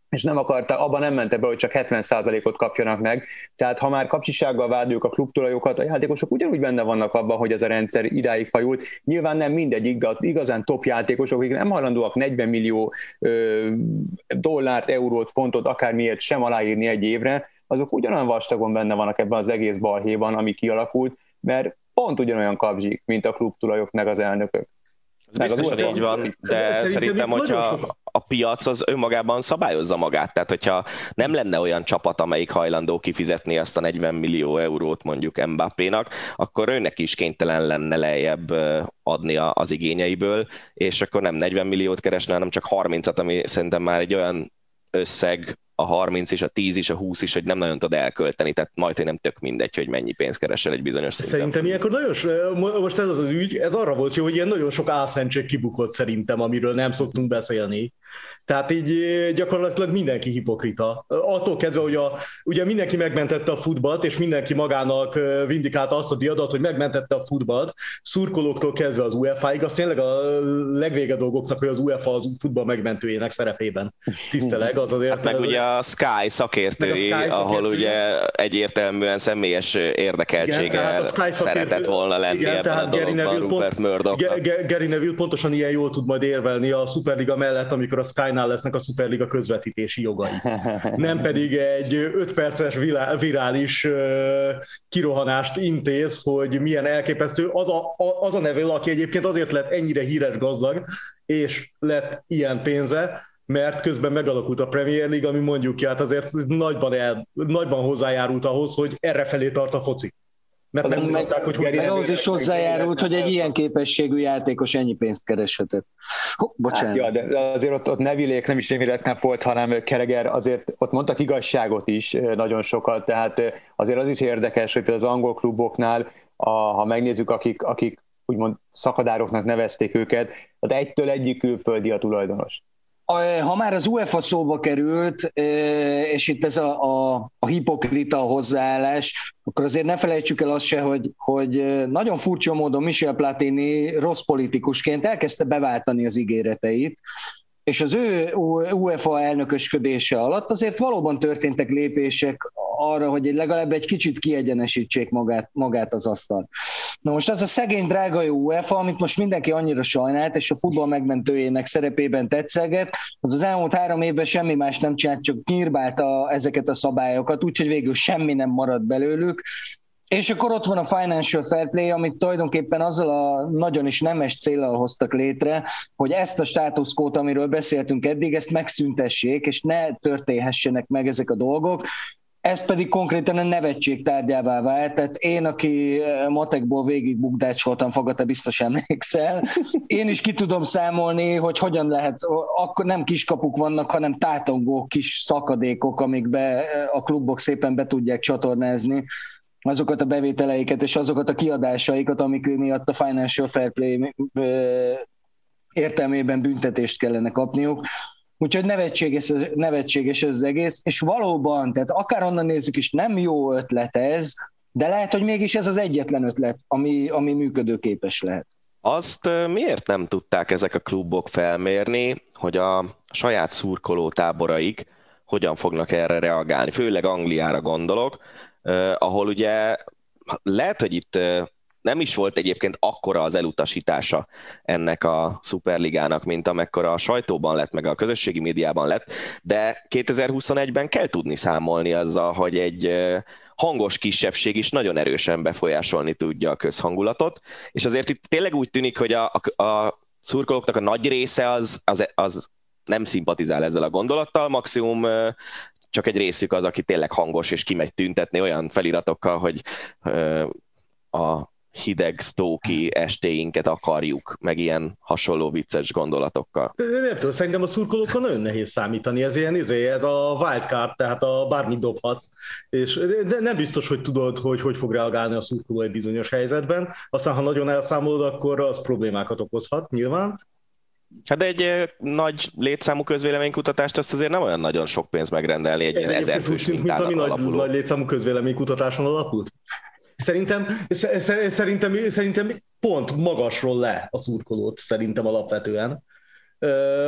és nem akarta, abban nem mente be, hogy csak 70%-ot kapjanak meg. Tehát ha már kapcsisággal vádoljuk a klubtulajokat, a játékosok ugyanúgy benne vannak abban, hogy ez a rendszer idáig fajult. Nyilván nem mindegy, igazán top játékosok, akik nem hajlandóak 40 millió ö, dollárt, eurót, fontot, akármiért sem aláírni egy évre, azok ugyanolyan vastagon benne vannak ebben az egész balhéban, ami kialakult, mert pont ugyanolyan kapzsik, mint a klubtulajok meg az elnökök. Ez biztosan így van, de szerintem, hogyha a piac az önmagában szabályozza magát. Tehát, hogyha nem lenne olyan csapat, amelyik hajlandó kifizetni azt a 40 millió eurót mondjuk Mbappénak, akkor őnek is kénytelen lenne lejjebb adni az igényeiből, és akkor nem 40 milliót keresne, hanem csak 30-at, ami szerintem már egy olyan összeg, a 30 és a 10 is, a 20 is, hogy nem nagyon tud elkölteni, tehát majd nem tök mindegy, hogy mennyi pénzt keresel egy bizonyos szinten. Szerintem ilyenkor nagyon, most ez az az ügy, ez arra volt jó, hogy ilyen nagyon sok álszentség kibukott szerintem, amiről nem szoktunk beszélni. Tehát így gyakorlatilag mindenki hipokrita. Attól kezdve, hogy a, ugye mindenki megmentette a futballt, és mindenki magának vindikálta azt a diadat, hogy megmentette a futballt, szurkolóktól kezdve az UEFA-ig, az tényleg a legvége dolgoknak, hogy az UEFA az futball megmentőjének szerepében tiszteleg, az azért... Hát meg ugye a Sky szakértői, a Sky szakértői, ahol ugye egyértelműen személyes érdekeltsége igen, hát szeretett volna lenni igen, ebben a dologban Rupert Murdochnak. Gary Neville pontosan ilyen jól tud majd érvelni a Superliga mellett, amikor a Sky-nál lesznek a Superliga közvetítési jogai. Nem pedig egy 5 perces virális kirohanást intéz, hogy milyen elképesztő. Az a, az a Neville, aki egyébként azért lett ennyire híres gazdag, és lett ilyen pénze, mert közben megalakult a Premier League, ami mondjuk ki, hát azért nagyban, el, nagyban hozzájárult ahhoz, hogy erre felé tart a foci. Mert nem mondták, hogy hogy ahhoz is hozzájárult, hogy egy ilyen képességű játékos ennyi pénzt kereshetett. bocsánat. Hát, ja, de azért ott, ott Nevilék nem is nem volt, hanem Kereger azért ott mondtak igazságot is nagyon sokat, tehát azért az is érdekes, hogy az angol kluboknál, a, ha megnézzük, akik, akik úgymond szakadároknak nevezték őket, tehát egytől egyik külföldi a tulajdonos ha már az UEFA szóba került, és itt ez a, a, a hipokrita hozzáállás, akkor azért ne felejtsük el azt se, hogy, hogy nagyon furcsa módon Michel Platini rossz politikusként elkezdte beváltani az ígéreteit, és az ő UEFA elnökösködése alatt azért valóban történtek lépések arra, hogy legalább egy kicsit kiegyenesítsék magát, magát az asztal. Na most az a szegény drága UEFA, amit most mindenki annyira sajnált, és a futball megmentőjének szerepében tetszeget, az az elmúlt három évben semmi más nem csinált, csak nyírbálta ezeket a szabályokat, úgyhogy végül semmi nem maradt belőlük, és akkor ott van a Financial Fair Play, amit tulajdonképpen azzal a nagyon is nemes célral hoztak létre, hogy ezt a státuszkót, amiről beszéltünk eddig, ezt megszüntessék, és ne történhessenek meg ezek a dolgok, ez pedig konkrétan a nevetség tárgyává vált. Tehát én, aki matekból végig bukdácsoltam, Faga, te biztos emlékszel, én is ki tudom számolni, hogy hogyan lehet, akkor nem kiskapuk vannak, hanem tátongó kis szakadékok, amikbe a klubok szépen be tudják csatornázni azokat a bevételeiket és azokat a kiadásaikat, amik miatt a Financial Fair Play értelmében büntetést kellene kapniuk. Úgyhogy nevetséges, nevetséges ez az egész, és valóban, tehát akár onnan nézzük is, nem jó ötlet ez, de lehet, hogy mégis ez az egyetlen ötlet, ami, ami működőképes lehet. Azt miért nem tudták ezek a klubok felmérni, hogy a saját szurkoló táboraik hogyan fognak erre reagálni? Főleg Angliára gondolok, ahol ugye lehet, hogy itt nem is volt egyébként akkora az elutasítása ennek a szuperligának, mint amekkora a sajtóban lett, meg a közösségi médiában lett, de 2021-ben kell tudni számolni azzal, hogy egy hangos kisebbség is nagyon erősen befolyásolni tudja a közhangulatot, és azért itt tényleg úgy tűnik, hogy a, a, a szurkolóknak a nagy része az, az, az nem szimpatizál ezzel a gondolattal, maximum csak egy részük az, aki tényleg hangos, és kimegy tüntetni olyan feliratokkal, hogy a hideg sztóki estéinket akarjuk, meg ilyen hasonló vicces gondolatokkal. Nem tudom, szerintem a szurkolókkal nagyon nehéz számítani, ez ilyen izé, ez a wildcard, tehát a bármit dobhatsz, és de nem biztos, hogy tudod, hogy hogy fog reagálni a szurkoló egy bizonyos helyzetben, aztán ha nagyon elszámolod, akkor az problémákat okozhat nyilván. Hát de egy nagy létszámú közvéleménykutatást azt azért nem olyan nagyon sok pénz megrendelni egy ilyen ezer fős mint ami nagy, nagy létszámú közvéleménykutatáson alapult. Szerintem, szerintem, szerintem pont magasról le a szurkolót szerintem alapvetően.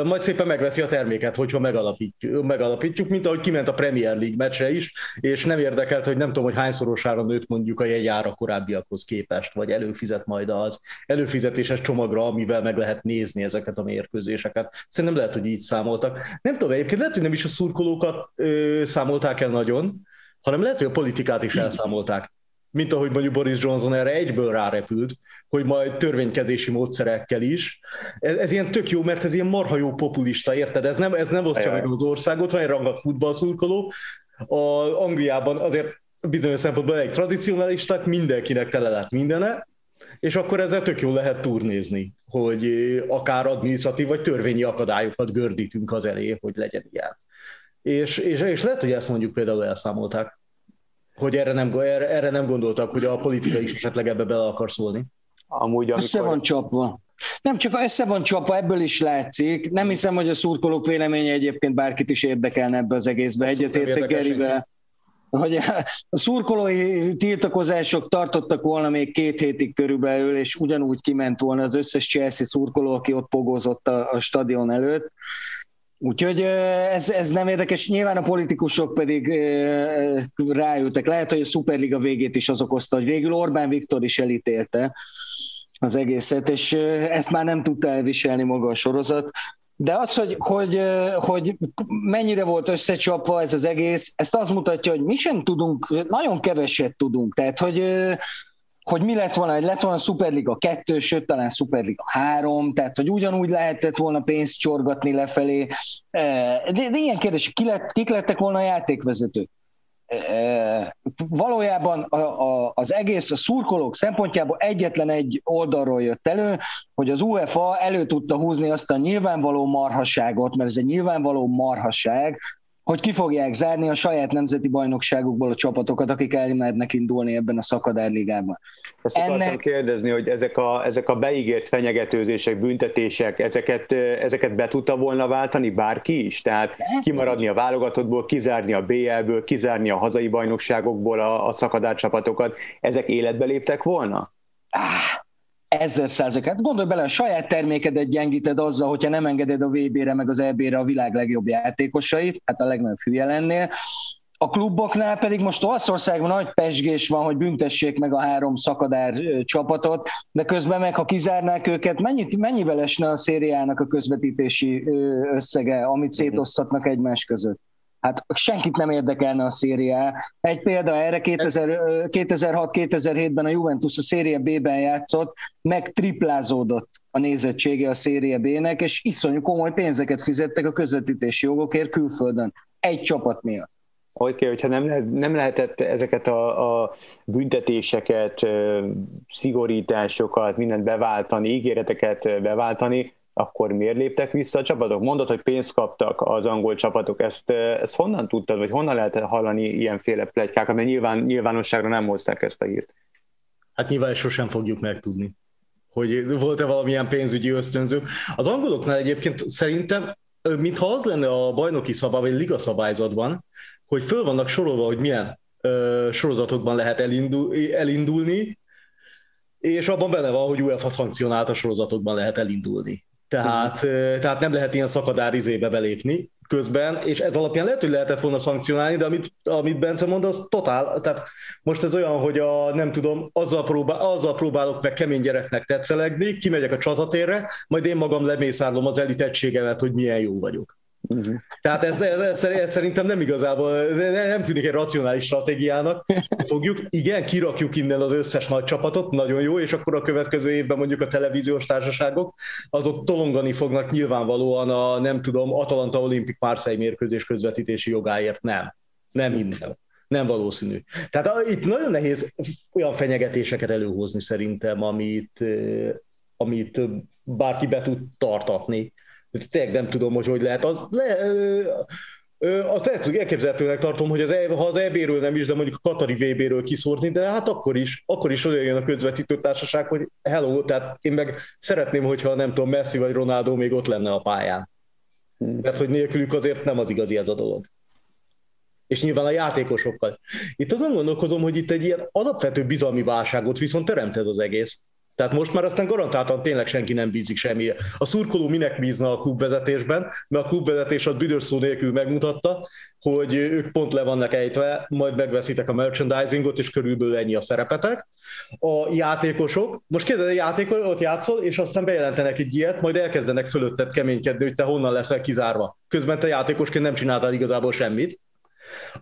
Majd szépen megveszi a terméket, hogyha megalapítjuk, megalapítjuk, mint ahogy kiment a Premier League meccsre is, és nem érdekelt, hogy nem tudom, hogy hányszorosára nőtt mondjuk a jegyára korábbiakhoz képest, vagy előfizet majd az előfizetéses csomagra, amivel meg lehet nézni ezeket a mérkőzéseket. Szerintem lehet, hogy így számoltak. Nem tudom, egyébként lehet, hogy nem is a szurkolókat ö, számolták el nagyon, hanem lehet, hogy a politikát is elszámolták mint ahogy mondjuk Boris Johnson erre egyből rárepült, hogy majd törvénykezési módszerekkel is. Ez, ez ilyen tök jó, mert ez ilyen marha jó populista, érted? Ez nem, ez nem osztja meg az országot, van egy rangat futballszurkoló. A Angliában azért bizonyos szempontból egy tradicionalisták, mindenkinek tele lett mindene, és akkor ezzel tök jól lehet turnézni, hogy akár adminisztratív vagy törvényi akadályokat gördítünk az elé, hogy legyen ilyen. És, és, és lehet, hogy ezt mondjuk például elszámolták hogy erre nem, erre, erre nem gondoltak, hogy a politika is esetleg ebbe bele akar szólni. Amúgy, amikor... Össze van csapva. Nem csak össze van csapva, ebből is látszik. Nem hiszem, hogy a szurkolók véleménye egyébként bárkit is érdekelne ebbe az egészbe. Egyetértek Gerivel hogy a szurkolói tiltakozások tartottak volna még két hétig körülbelül, és ugyanúgy kiment volna az összes Chelsea szurkoló, aki ott pogózott a, a stadion előtt. Úgyhogy ez, ez nem érdekes, nyilván a politikusok pedig rájöttek. Lehet, hogy a Superliga végét is az okozta, hogy végül Orbán Viktor is elítélte az egészet, és ezt már nem tudta elviselni maga a sorozat. De az, hogy, hogy, hogy mennyire volt összecsapva ez az egész, ezt az mutatja, hogy mi sem tudunk, nagyon keveset tudunk. Tehát, hogy hogy mi lett volna, hogy lett volna Superliga 2, sőt talán Superliga 3, tehát hogy ugyanúgy lehetett volna pénzt csorgatni lefelé. De, de ilyen kérdés, ki lett, kik lettek volna a játékvezetők? Valójában a, a, az egész a szurkolók szempontjából egyetlen egy oldalról jött elő, hogy az UEFA elő tudta húzni azt a nyilvánvaló marhaságot, mert ez egy nyilvánvaló marhaság, hogy ki fogják zárni a saját nemzeti bajnokságukból a csapatokat, akik elmernek indulni ebben a szakadárligában. Ezt Ennek... kérdezni, hogy ezek a, ezek a beígért fenyegetőzések, büntetések, ezeket, ezeket be tudta volna váltani bárki is? Tehát kimaradni a válogatottból, kizárni a BL-ből, kizárni a hazai bajnokságokból a, a szakadárcsapatokat, ezek életbe léptek volna? Ah, ezer százalékát. Gondolj bele, a saját termékedet gyengíted azzal, hogyha nem engeded a VB-re meg az EB-re a világ legjobb játékosait, hát a legnagyobb hülye lennél. A kluboknál pedig most Olaszországban nagy pesgés van, hogy büntessék meg a három szakadár csapatot, de közben meg, ha kizárnák őket, mennyit, mennyivel esne a szériának a közvetítési összege, amit szétosztatnak egymás között? Hát senkit nem érdekelne a szériá. Egy példa erre 2006-2007-ben a Juventus a széria B-ben játszott, meg triplázódott a nézettsége a széria B-nek, és iszonyú komoly pénzeket fizettek a közvetítési jogokért külföldön. Egy csapat miatt. Oké, okay, hogyha nem, lehet, nem lehetett ezeket a, a büntetéseket, szigorításokat, mindent beváltani, ígéreteket beváltani, akkor miért léptek vissza a csapatok? Mondod, hogy pénzt kaptak az angol csapatok, ezt, ezt honnan tudtad, vagy honnan lehet hallani ilyenféle plegykákat, mert nyilván, nyilvánosságra nem hozták ezt a hírt. Hát nyilván sosem fogjuk megtudni, hogy volt-e valamilyen pénzügyi ösztönző. Az angoloknál egyébként szerintem, mintha az lenne a bajnoki szabály, vagy liga szabályzatban, hogy föl vannak sorolva, hogy milyen ö, sorozatokban lehet elindul, elindulni, és abban benne van, hogy UEFA szankcionált a sorozatokban lehet elindulni. Tehát, tehát nem lehet ilyen szakadár izébe belépni közben, és ez alapján lehet, hogy lehetett volna szankcionálni, de amit, amit Bence mond, az totál, tehát most ez olyan, hogy a, nem tudom, azzal, próbál, azzal próbálok meg kemény gyereknek tetszelegni, kimegyek a csatatérre, majd én magam lemészárlom az elit egységemet, hogy milyen jó vagyok. Uh-huh. Tehát ez, ez, ez, szerintem nem igazából, nem tűnik egy racionális stratégiának. Fogjuk, igen, kirakjuk innen az összes nagy csapatot, nagyon jó, és akkor a következő évben mondjuk a televíziós társaságok, azok tolongani fognak nyilvánvalóan a, nem tudom, Atalanta Olimpik Marseille mérkőzés közvetítési jogáért. Nem. Nem hinném. Nem valószínű. Tehát itt nagyon nehéz olyan fenyegetéseket előhozni szerintem, amit, amit bárki be tud tartatni tényleg nem tudom, hogy hogy lehet. Az le, azt lehet, hogy elképzelhetőnek tartom, hogy az, e- ha az EB-ről nem is, de mondjuk a Katari VB-ről kiszórni, de hát akkor is, akkor is olyan jön a közvetítő társaság, hogy hello, tehát én meg szeretném, hogyha nem tudom, Messi vagy Ronaldo még ott lenne a pályán. Mert hogy nélkülük azért nem az igazi ez a dolog. És nyilván a játékosokkal. Itt azon gondolkozom, hogy itt egy ilyen alapvető bizalmi válságot viszont teremt ez az egész. Tehát most már aztán garantáltan tényleg senki nem bízik semmi. A szurkoló minek bízna a klubvezetésben, mert a klubvezetés a büdös szó nélkül megmutatta, hogy ők pont le vannak ejtve, majd megveszitek a merchandisingot, és körülbelül ennyi a szerepetek. A játékosok, most kérdez, a játékos ott játszol, és aztán bejelentenek egy ilyet, majd elkezdenek fölötted keménykedni, hogy te honnan leszel kizárva. Közben te játékosként nem csináltál igazából semmit.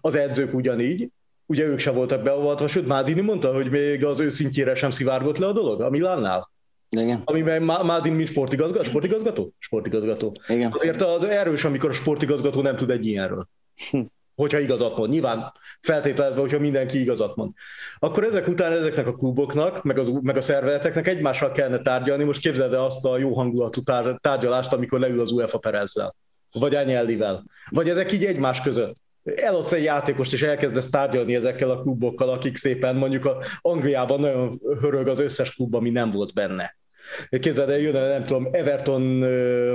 Az edzők ugyanígy, ugye ők sem voltak beavatva, sőt Mádini mondta, hogy még az őszintjére sem szivárgott le a dolog a Milánnál. Igen. Amiben Mádin mint sportigazgató? Sportigazgató? Sportigazgató. Igen. Azért az erős, amikor a sportigazgató nem tud egy ilyenről. Hm. Hogyha igazat mond. Nyilván feltételezve, hogyha mindenki igazat mond. Akkor ezek után ezeknek a kluboknak, meg, az, meg a szervezeteknek egymással kellene tárgyalni. Most képzeld el azt a jó hangulatú tár, tárgyalást, amikor leül az UEFA Perezzel, vagy Anyellivel. Vagy ezek így egymás között eladsz egy játékost, és elkezdesz tárgyalni ezekkel a klubokkal, akik szépen mondjuk a Angliában nagyon hörög az összes klub, ami nem volt benne. Képzeld el, jön, nem tudom, Everton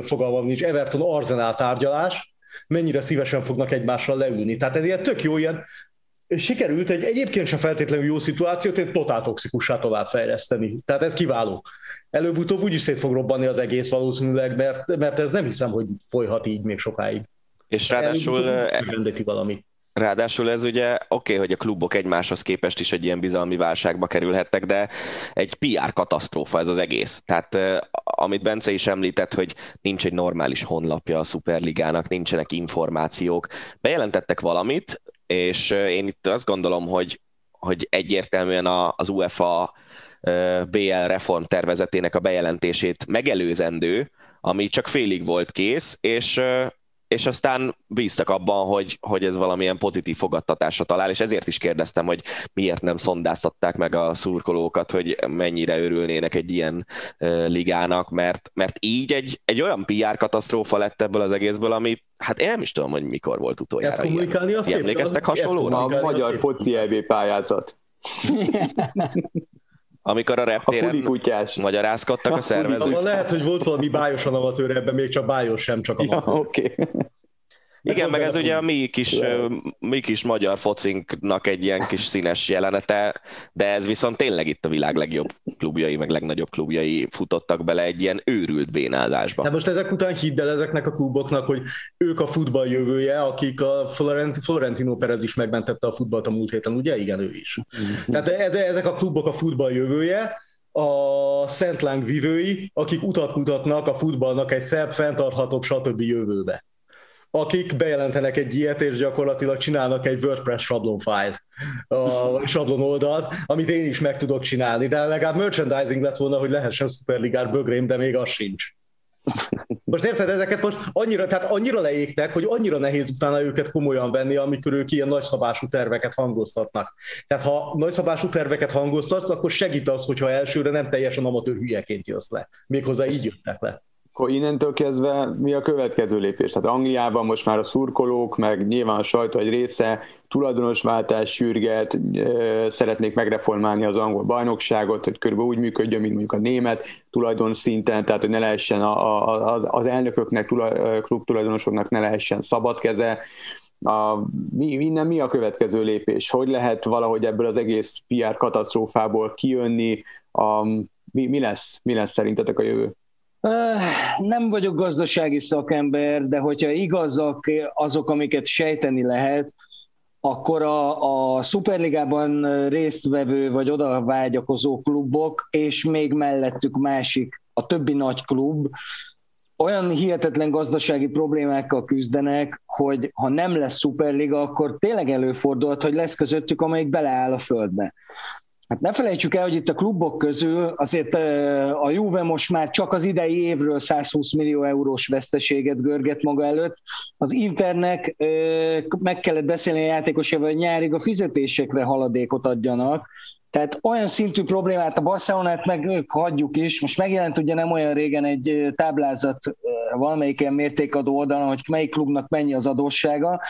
fogalmam nincs, Everton Arsenal tárgyalás, mennyire szívesen fognak egymással leülni. Tehát ez ilyen tök jó, ilyen sikerült egy egyébként sem feltétlenül jó szituációt egy totál toxikussá továbbfejleszteni. Tehát ez kiváló. Előbb-utóbb úgyis szét fog robbanni az egész valószínűleg, mert, mert ez nem hiszem, hogy folyhat így még sokáig. És ráadásul... valami. Ráadásul ez ugye oké, okay, hogy a klubok egymáshoz képest is egy ilyen bizalmi válságba kerülhettek, de egy PR katasztrófa ez az egész. Tehát amit Bence is említett, hogy nincs egy normális honlapja a Superligának, nincsenek információk. Bejelentettek valamit, és én itt azt gondolom, hogy, hogy egyértelműen az UEFA BL reform tervezetének a bejelentését megelőzendő, ami csak félig volt kész, és és aztán bíztak abban, hogy, hogy ez valamilyen pozitív fogadtatásra talál, és ezért is kérdeztem, hogy miért nem szondáztatták meg a szurkolókat, hogy mennyire örülnének egy ilyen uh, ligának, mert, mert így egy, egy olyan PR katasztrófa lett ebből az egészből, amit hát én nem is tudom, hogy mikor volt utoljára. Ezt kommunikálni ilyen. Emlékeztek hasonlóra? A magyar foci EB pályázat. amikor a reptéren a magyarázkodtak a szervezők. Lehet, hogy volt valami bájosan amatőr ebben, még csak bájos sem, csak a ja, Oké. Okay. Igen, meg ez ugye a mi kis, mi kis magyar focinknak egy ilyen kis színes jelenete, de ez viszont tényleg itt a világ legjobb klubjai, meg legnagyobb klubjai futottak bele egy ilyen őrült bénázásba. De most ezek után hidd el ezeknek a kluboknak, hogy ők a futball jövője, akik a Florentino Perez is megmentette a futballt a múlt héten, ugye? Igen, ő is. Tehát ezek a klubok a futball jövője, a Szent vivői, akik utat mutatnak a futballnak egy szebb, fenntarthatóbb, stb. jövőbe akik bejelentenek egy ilyet, és gyakorlatilag csinálnak egy WordPress sablonfájlt, a sablon oldalt, amit én is meg tudok csinálni, de legalább merchandising lett volna, hogy lehessen szuperligár bögrém, de még az sincs. Most érted, ezeket most annyira, tehát annyira leégtek, hogy annyira nehéz utána őket komolyan venni, amikor ők ilyen nagyszabású terveket hangoztatnak. Tehát ha nagyszabású terveket hangoztatsz, akkor segít az, hogyha elsőre nem teljesen amatőr hülyeként jössz le. Méghozzá így jöttek le akkor innentől kezdve mi a következő lépés? Tehát Angliában most már a szurkolók, meg nyilván a sajtó egy része tulajdonosváltás sürget, szeretnék megreformálni az angol bajnokságot, hogy körülbelül úgy működjön, mint mondjuk a német tulajdon szinten, tehát hogy ne lehessen a, a, az, az elnököknek, tulaj, klub tulajdonosoknak ne lehessen szabad keze. A, mi, innen mi a következő lépés? Hogy lehet valahogy ebből az egész PR katasztrófából kijönni? A, mi, mi, lesz, mi lesz szerintetek a jövő? Nem vagyok gazdasági szakember, de hogyha igazak azok, amiket sejteni lehet, akkor a, a Superligában résztvevő vagy oda vágyakozó klubok, és még mellettük másik, a többi nagy klub, olyan hihetetlen gazdasági problémákkal küzdenek, hogy ha nem lesz Superliga, akkor tényleg előfordulhat, hogy lesz közöttük, amelyik beleáll a földbe. Hát ne felejtsük el, hogy itt a klubok közül azért a Juve most már csak az idei évről 120 millió eurós veszteséget görget maga előtt. Az Internek meg kellett beszélni a játékosával, hogy nyárig a fizetésekre haladékot adjanak, tehát olyan szintű problémát a Barcelonát meg hagyjuk is. Most megjelent ugye nem olyan régen egy táblázat valamelyik ilyen mértékadó oldalon, hogy melyik klubnak mennyi az adóssága,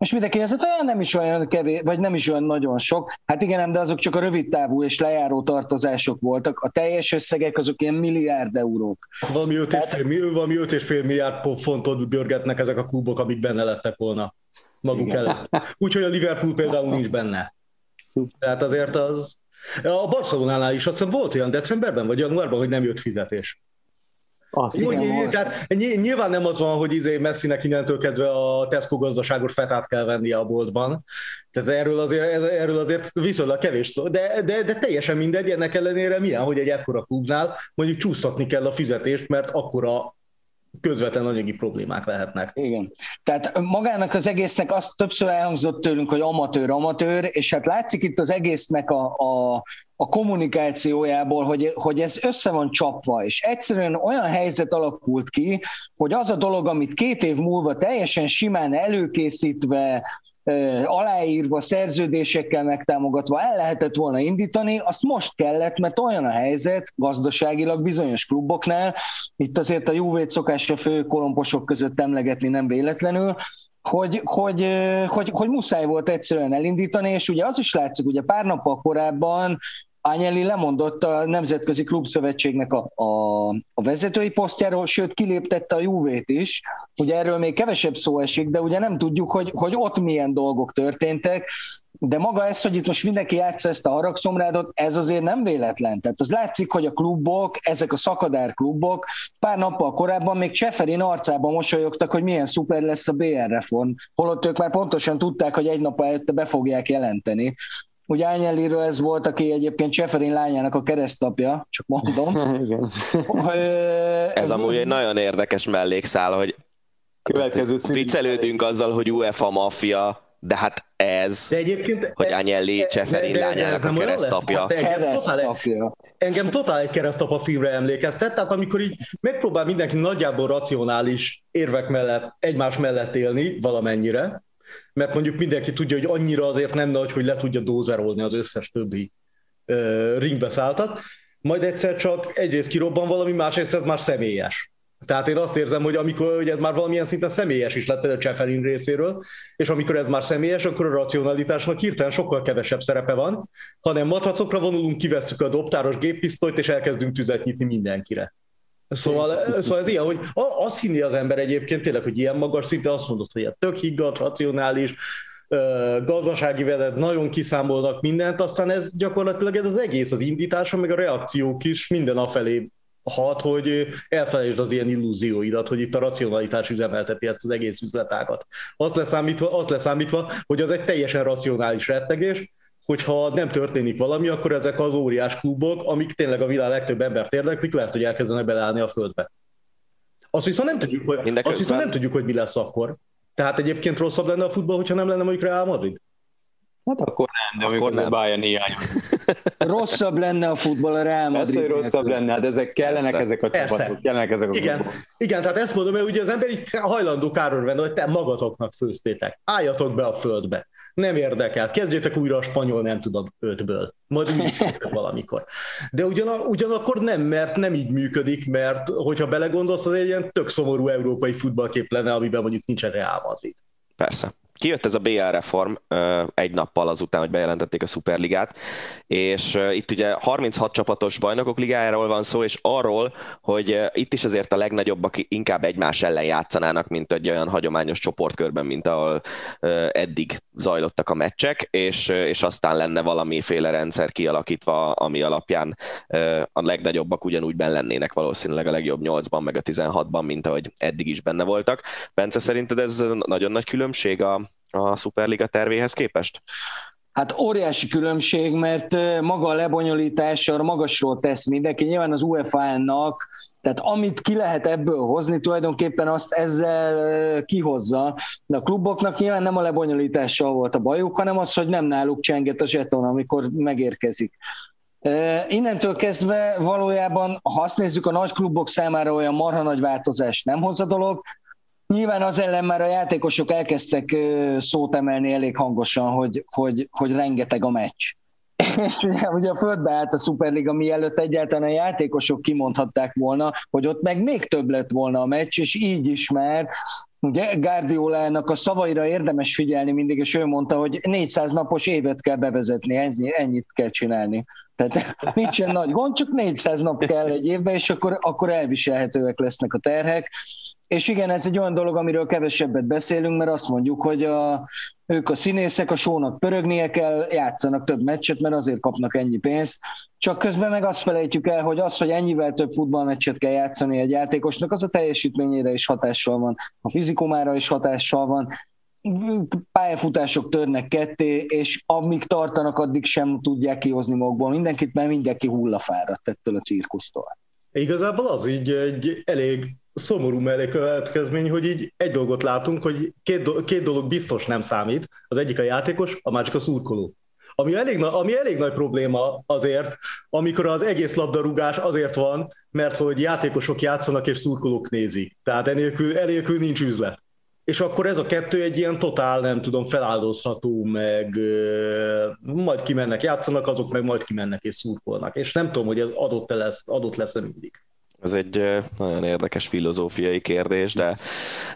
és mindenki ez olyan nem is olyan kevés, vagy nem is olyan nagyon sok. Hát igen, de azok csak a rövid távú és lejáró tartozások voltak. A teljes összegek azok ilyen milliárd eurók. Valami 5,5 Tehát... valami milliárd fontot görgetnek ezek a klubok, amik benne lettek volna maguk igen. előtt. Úgyhogy a Liverpool például nincs benne. Tehát azért az... A Barcelonánál is azt hiszem volt olyan decemberben vagy januárban, hogy nem jött fizetés. Azt Jó, igen, tehát nyilván nem az van, hogy izé Messinek innentől kezdve a Tesco gazdaságos fetát kell vennie a boltban. Tehát erről azért, erről azért viszonylag kevés szó, de, de, de teljesen mindegy, ennek ellenére milyen, hogy egy ekkora klubnál mondjuk csúsztatni kell a fizetést, mert akkora közvetlen anyagi problémák lehetnek. Igen. Tehát magának az egésznek azt többször elhangzott tőlünk, hogy amatőr, amatőr, és hát látszik itt az egésznek a, a, a kommunikációjából, hogy, hogy ez össze van csapva, és egyszerűen olyan helyzet alakult ki, hogy az a dolog, amit két év múlva teljesen simán előkészítve, aláírva, szerződésekkel megtámogatva el lehetett volna indítani, azt most kellett, mert olyan a helyzet gazdaságilag bizonyos kluboknál, itt azért a Juve-t szokásra fő kolomposok között emlegetni nem véletlenül, hogy, hogy, hogy, hogy muszáj volt egyszerűen elindítani, és ugye az is látszik, ugye pár nappal korábban Ányeli lemondott a Nemzetközi Klubszövetségnek a, a, a vezetői posztjáról, sőt kiléptette a Juvét is. Ugye erről még kevesebb szó esik, de ugye nem tudjuk, hogy, hogy ott milyen dolgok történtek, de maga ez, hogy itt most mindenki játsza ezt a haragszomrádot, ez azért nem véletlen. Tehát az látszik, hogy a klubok, ezek a szakadár klubok pár nappal korábban még Cseferin arcában mosolyogtak, hogy milyen szuper lesz a BR reform, holott ők már pontosan tudták, hogy egy nap előtte be fogják jelenteni. Ugye Ányeliről ez volt, aki egyébként Cseferin lányának a keresztapja, csak mondom. Igen. ez, ez amúgy egy nagyon érdekes mellékszál, hogy Következő viccelődünk azzal, hogy UEFA maffia, de hát ez, de egyébként, hogy Agnelli Cseferin lányának a keresztapja. Keresztapja. Engem totál egy keresztapa filmre emlékeztet, tehát amikor így megpróbál mindenki nagyjából racionális érvek mellett, egymás mellett élni valamennyire, mert mondjuk mindenki tudja, hogy annyira azért nem nagy, hogy le tudja dózerolni az összes többi uh, ringbeszálltat, majd egyszer csak egyrészt kirobban valami, másrészt ez már személyes. Tehát én azt érzem, hogy amikor hogy ez már valamilyen szinten személyes is lett például Cseferin részéről, és amikor ez már személyes, akkor a racionalitásnak hirtelen sokkal kevesebb szerepe van, hanem matracokra vonulunk, kivesszük a dobtáros géppisztolyt, és elkezdünk tüzet nyitni mindenkire. Szóval, szóval ez ilyen, hogy azt hinni az ember egyébként tényleg, hogy ilyen magas szinte azt mondod, hogy tök higgadt, racionális, gazdasági vedet, nagyon kiszámolnak mindent, aztán ez gyakorlatilag ez az egész, az indítása, meg a reakciók is minden afelé hat, hogy elfelejtsd az ilyen illúzióidat, hogy itt a racionalitás üzemelteti ezt az egész üzletágat. Azt leszámítva, azt leszámítva, hogy az egy teljesen racionális rettegés, hogyha nem történik valami, akkor ezek az óriás klubok, amik tényleg a világ legtöbb embert érdeklik, lehet, hogy elkezdenek beleállni a földbe. Azt viszont nem tudjuk, hogy, azt viszont nem tudjuk, hogy mi lesz akkor. Tehát egyébként rosszabb lenne a futball, hogyha nem lenne mondjuk Real Madrid? Hát akkor nem, de akkor nem. Bayern hiány. Rosszabb lenne a futball a Real Madrid. Persze, hogy rosszabb lenne, de ezek kellenek Persze. ezek a csapatok. Kellenek ezek a igen, igen, tehát ezt mondom, hogy ugye az ember így hajlandó káron venni, hogy te magatoknak főztétek. Álljatok be a földbe. Nem érdekel. Kezdjétek újra a spanyol, nem tudom, ötből. Majd úgy valamikor. De ugyan, ugyanakkor nem, mert nem így működik, mert hogyha belegondolsz, az egy ilyen tök szomorú európai futballkép lenne, amiben mondjuk nincsen Real Madrid. Persze. Kijött ez a BL reform egy nappal azután, hogy bejelentették a Superligát, és itt ugye 36 csapatos bajnokok ligájáról van szó, és arról, hogy itt is azért a legnagyobbak inkább egymás ellen játszanának, mint egy olyan hagyományos csoportkörben, mint ahol eddig zajlottak a meccsek, és, és aztán lenne valamiféle rendszer kialakítva, ami alapján a legnagyobbak ugyanúgy benne lennének valószínűleg a legjobb 8-ban, meg a 16-ban, mint ahogy eddig is benne voltak. Bence, szerinted ez nagyon nagy különbség a, a Superliga tervéhez képest? Hát óriási különbség, mert maga a lebonyolítása magasról tesz mindenki. Nyilván az UEFA-nak, tehát amit ki lehet ebből hozni, tulajdonképpen azt ezzel kihozza. De a kluboknak nyilván nem a lebonyolítással volt a bajuk, hanem az, hogy nem náluk csenget a zseton, amikor megérkezik. Innentől kezdve valójában, ha azt nézzük, a nagy klubok számára olyan marha nagy változás nem hoz a dolog, Nyilván az ellen már a játékosok elkezdtek szót emelni elég hangosan, hogy, hogy, hogy rengeteg a meccs. És ugye, ugye a földbe állt a Superliga, mielőtt egyáltalán a játékosok kimondhatták volna, hogy ott meg még több lett volna a meccs, és így is már Ugye Guardiolának a szavaira érdemes figyelni mindig, és ő mondta, hogy 400 napos évet kell bevezetni, ennyi, ennyit kell csinálni. Tehát nincsen nagy gond, csak 400 nap kell egy évben, és akkor, akkor elviselhetőek lesznek a terhek. És igen, ez egy olyan dolog, amiről kevesebbet beszélünk, mert azt mondjuk, hogy a, ők a színészek, a sónak pörögnie kell, játszanak több meccset, mert azért kapnak ennyi pénzt. Csak közben meg azt felejtjük el, hogy az, hogy ennyivel több futballmeccset kell játszani egy játékosnak, az a teljesítményére is hatással van, a fizikumára is hatással van, pályafutások törnek ketté, és amíg tartanak, addig sem tudják kihozni magukból mindenkit, mert mindenki hullafáradt ettől a cirkusztól. Igazából az így egy elég szomorú mellékkövetkezmény, hogy így egy dolgot látunk, hogy két, do- két dolog biztos nem számít, az egyik a játékos, a másik a szurkoló. Ami elég, ami elég nagy probléma azért, amikor az egész labdarúgás azért van, mert hogy játékosok játszanak és szurkolók nézik. Tehát enélkül, enélkül nincs üzlet. És akkor ez a kettő egy ilyen totál, nem tudom, feláldozható, meg majd kimennek, játszanak, azok meg majd kimennek és szurkolnak. És nem tudom, hogy ez adott lesz, adott lesz mindig. Ez egy nagyon érdekes filozófiai kérdés, de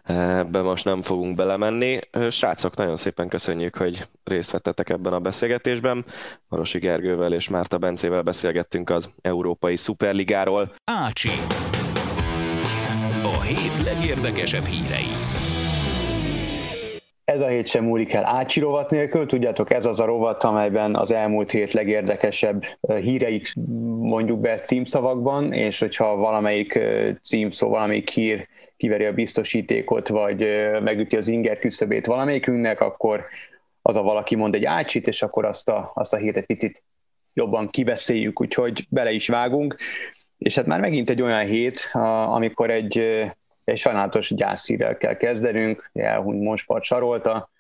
ebbe most nem fogunk belemenni. Srácok, nagyon szépen köszönjük, hogy részt vettetek ebben a beszélgetésben. Marosi Gergővel és Márta Bencével beszélgettünk az Európai Szuperligáról. Ácsi. A hét legérdekesebb hírei. Ez a hét sem múlik el Ácsi rovat nélkül, tudjátok, ez az a rovat, amelyben az elmúlt hét legérdekesebb híreit mondjuk be címszavakban, és hogyha valamelyik címszó, valamelyik hír kiveri a biztosítékot, vagy megüti az inger küszöbét valamelyikünknek, akkor az a valaki mond egy ácsit, és akkor azt a, azt a hírt egy picit jobban kibeszéljük, úgyhogy bele is vágunk. És hát már megint egy olyan hét, amikor egy egy sajnálatos gyászhírrel kell kezdenünk, elhunyt Monspart Sarolta,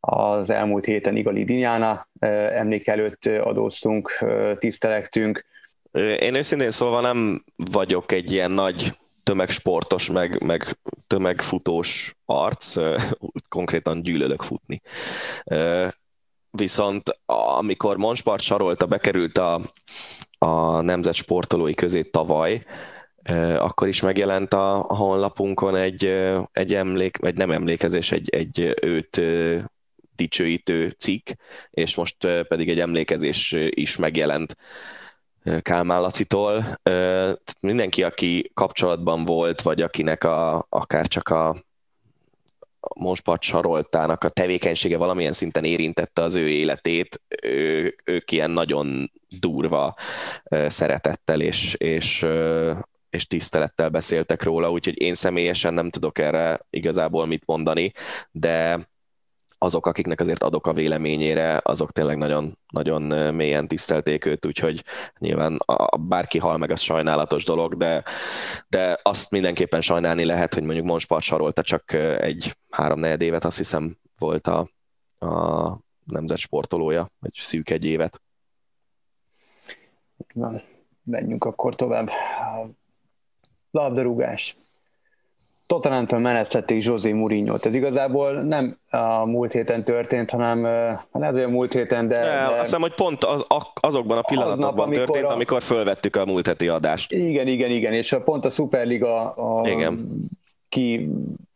az elmúlt héten Igali Dinyána emlék előtt adóztunk, tisztelektünk. Én őszintén szólva nem vagyok egy ilyen nagy tömegsportos, meg, meg tömegfutós arc, konkrétan gyűlölök futni. Viszont amikor Monspart Sarolta bekerült a, a nemzet sportolói közé tavaly, akkor is megjelent a, honlapunkon egy, egy emlék, vagy nem emlékezés, egy, egy őt dicsőítő cikk, és most pedig egy emlékezés is megjelent Kálmán Lacitól. Mindenki, aki kapcsolatban volt, vagy akinek a, akár csak a Monspart Saroltának a tevékenysége valamilyen szinten érintette az ő életét, ő, ők ilyen nagyon durva szeretettel és, és és tisztelettel beszéltek róla, úgyhogy én személyesen nem tudok erre igazából mit mondani, de azok, akiknek azért adok a véleményére, azok tényleg nagyon, nagyon mélyen tisztelték őt, úgyhogy nyilván a, bárki hal meg, az sajnálatos dolog, de, de azt mindenképpen sajnálni lehet, hogy mondjuk Monspart Sarolta csak egy három évet azt hiszem volt a, a nemzet sportolója, vagy szűk egy évet. Na, menjünk akkor tovább labdarúgás. Tottenhamtől menesztették José mourinho Ez igazából nem a múlt héten történt, hanem lehet, hogy a múlt héten, de... de, azt hiszem, hogy pont az, azokban a pillanatokban az nap, amikor történt, a... amikor fölvettük a múlt heti adást. Igen, igen, igen, és pont a Superliga a igen. Ki,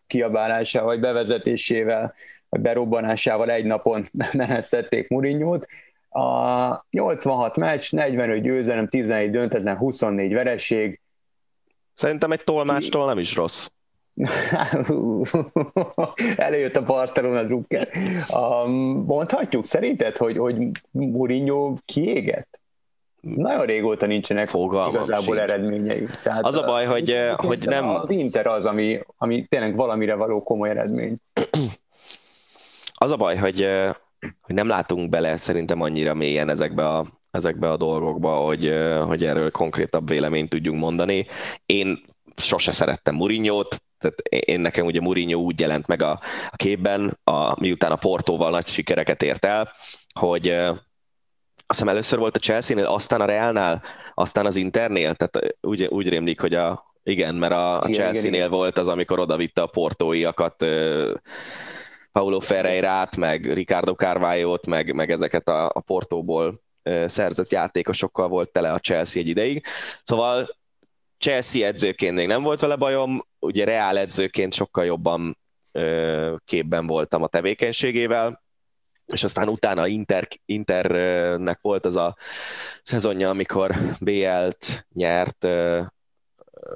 kiabálása vagy bevezetésével berobbanásával egy napon menesztették Murinyót. A 86 meccs, 45 győzelem, 11 döntetlen, 24 vereség. Szerintem egy tolmástól nem is rossz. Előjött a Barcelona drukker. Um, mondhatjuk szerinted, hogy, hogy Mourinho kiégett? Nagyon régóta nincsenek Fogalmam igazából sincs. eredményei. Tehát az a baj, hogy, hogy nem... Az Inter az, ami, ami tényleg valamire való komoly eredmény. Az a baj, hogy, hogy nem látunk bele szerintem annyira mélyen ezekbe a, ezekbe a dolgokba, hogy, hogy erről konkrétabb véleményt tudjunk mondani. Én sose szerettem Murinyót, tehát én nekem ugye Mourinho úgy jelent meg a, a képben, a, miután a Portóval nagy sikereket ért el, hogy azt hiszem először volt a Chelsea-nél, aztán a Realnál, aztán az Internél, tehát úgy, úgy rémlik, hogy a, igen, mert a, a Chelsea-nél volt az, amikor odavitte a portóiakat, Paulo Ferreirát, meg Ricardo Carvalho-t, meg, meg ezeket a, a portóból szerzett játékosokkal volt tele a Chelsea egy ideig. Szóval Chelsea edzőként még nem volt vele bajom, ugye Reál edzőként sokkal jobban képben voltam a tevékenységével, és aztán utána Inter, Internek volt az a szezonja, amikor BL-t nyert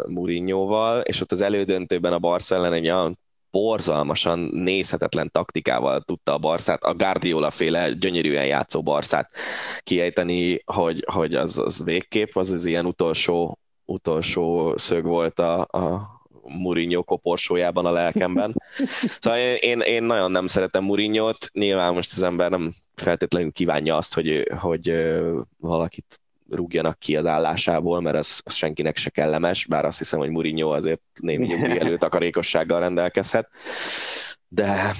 Mourinhoval, és ott az elődöntőben a Barca ellen egy olyan borzalmasan nézhetetlen taktikával tudta a Barszát, a Guardiola féle gyönyörűen játszó Barszát kiejteni, hogy, hogy az, az végkép, az az ilyen utolsó utolsó szög volt a, a Mourinho koporsójában a lelkemben. Szóval én, én nagyon nem szeretem Mourinho-t, nyilván most az ember nem feltétlenül kívánja azt, hogy, hogy valakit rúgjanak ki az állásából, mert az, az senkinek se kellemes, bár azt hiszem, hogy Mourinho azért némi nyugdíj takarékossággal rendelkezhet, de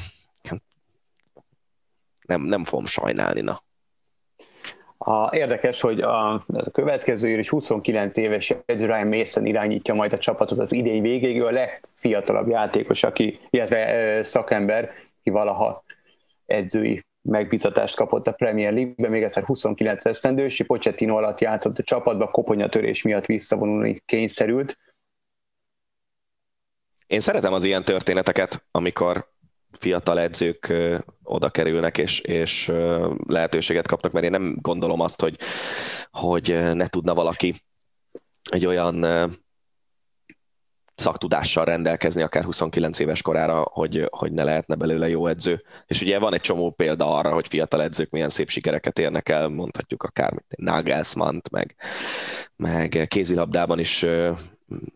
nem, nem fogom sajnálni, na. A, érdekes, hogy a, a következő év is 29 éves edző Ryan Mason irányítja majd a csapatot az idei végéig, ő a legfiatalabb játékos, aki, illetve szakember, ki valaha edzői megbizatást kapott a Premier League-ben, még egyszer 29 esztendős, Pochettino alatt játszott a csapatba, koponyatörés miatt visszavonulni kényszerült. Én szeretem az ilyen történeteket, amikor fiatal edzők oda kerülnek, és, és lehetőséget kapnak, mert én nem gondolom azt, hogy, hogy ne tudna valaki egy olyan szaktudással rendelkezni, akár 29 éves korára, hogy, hogy ne lehetne belőle jó edző. És ugye van egy csomó példa arra, hogy fiatal edzők milyen szép sikereket érnek el, mondhatjuk akár nagelsmann meg, meg kézilabdában is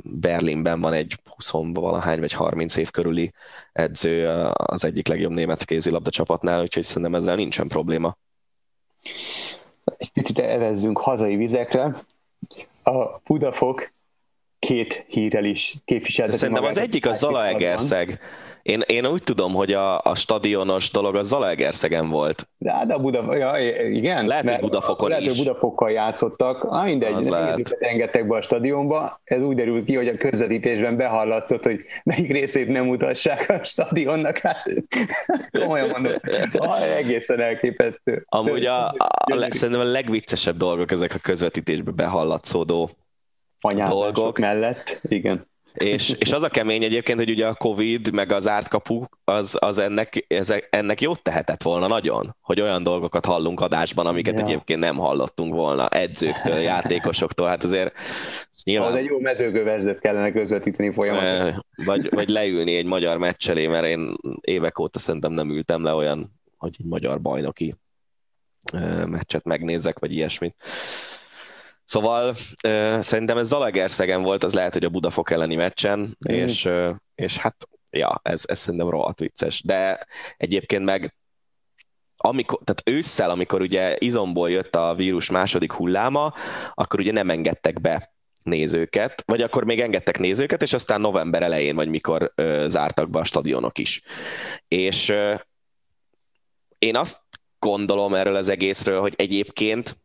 Berlinben van egy 20 valahány vagy 30 év körüli edző az egyik legjobb német kézilabda csapatnál, úgyhogy szerintem ezzel nincsen probléma. Egy picit evezzünk hazai vizekre. A Budafok két hírrel is képviselteti Szerintem az egyik a Zalaegerszeg. Én, én úgy tudom, hogy a, a stadionos dolog a Zalaegerszegen volt. De, hát a Buda, ja, igen. Lehet, hogy Budafokon lehet, is. hogy Budafokkal játszottak. Ah, mindegy, nézőket engedtek be a stadionba. Ez úgy derült ki, hogy a közvetítésben behallatszott, hogy melyik részét nem mutassák a stadionnak. Hát komolyan mondom, ah, egészen elképesztő. Amúgy a, a, a, szerintem a legviccesebb dolgok ezek a közvetítésben behallatszódó dolgok mellett, igen. És, és az a kemény egyébként, hogy ugye a Covid, meg az árt kapu, az, az ennek, ezek, ennek jót tehetett volna nagyon, hogy olyan dolgokat hallunk adásban, amiket ja. egyébként nem hallottunk volna edzőktől, játékosoktól, hát azért nyilván... Az egy jó mezőgöverzet kellene közvetíteni folyamatosan. Vagy, vagy leülni egy magyar meccselé, mert én évek óta szerintem nem ültem le olyan, hogy egy magyar bajnoki meccset megnézek, vagy ilyesmit. Szóval uh, szerintem ez Zalaegerszegen volt, az lehet, hogy a Budafok elleni meccsen, mm. és, uh, és hát, ja, ez, ez szerintem rohadt vicces. De egyébként meg amikor, tehát ősszel, amikor ugye izomból jött a vírus második hulláma, akkor ugye nem engedtek be nézőket, vagy akkor még engedtek nézőket, és aztán november elején, vagy mikor ö, zártak be a stadionok is. És ö, én azt gondolom erről az egészről, hogy egyébként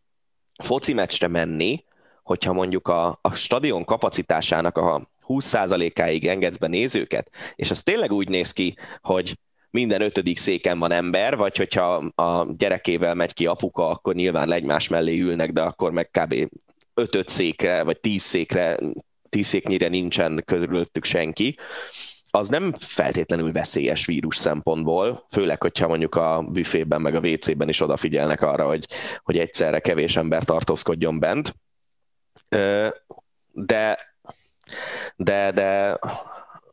foci meccsre menni, hogyha mondjuk a, a stadion kapacitásának a 20%-áig engedsz be nézőket, és az tényleg úgy néz ki, hogy minden ötödik széken van ember, vagy hogyha a gyerekével megy ki apuka, akkor nyilván egymás mellé ülnek, de akkor meg kb. 5 székre, vagy 10 székre, 10 széknyire nincsen körülöttük senki, az nem feltétlenül veszélyes vírus szempontból, főleg, hogyha mondjuk a büfében meg a WC-ben is odafigyelnek arra, hogy, hogy egyszerre kevés ember tartózkodjon bent. De, de, de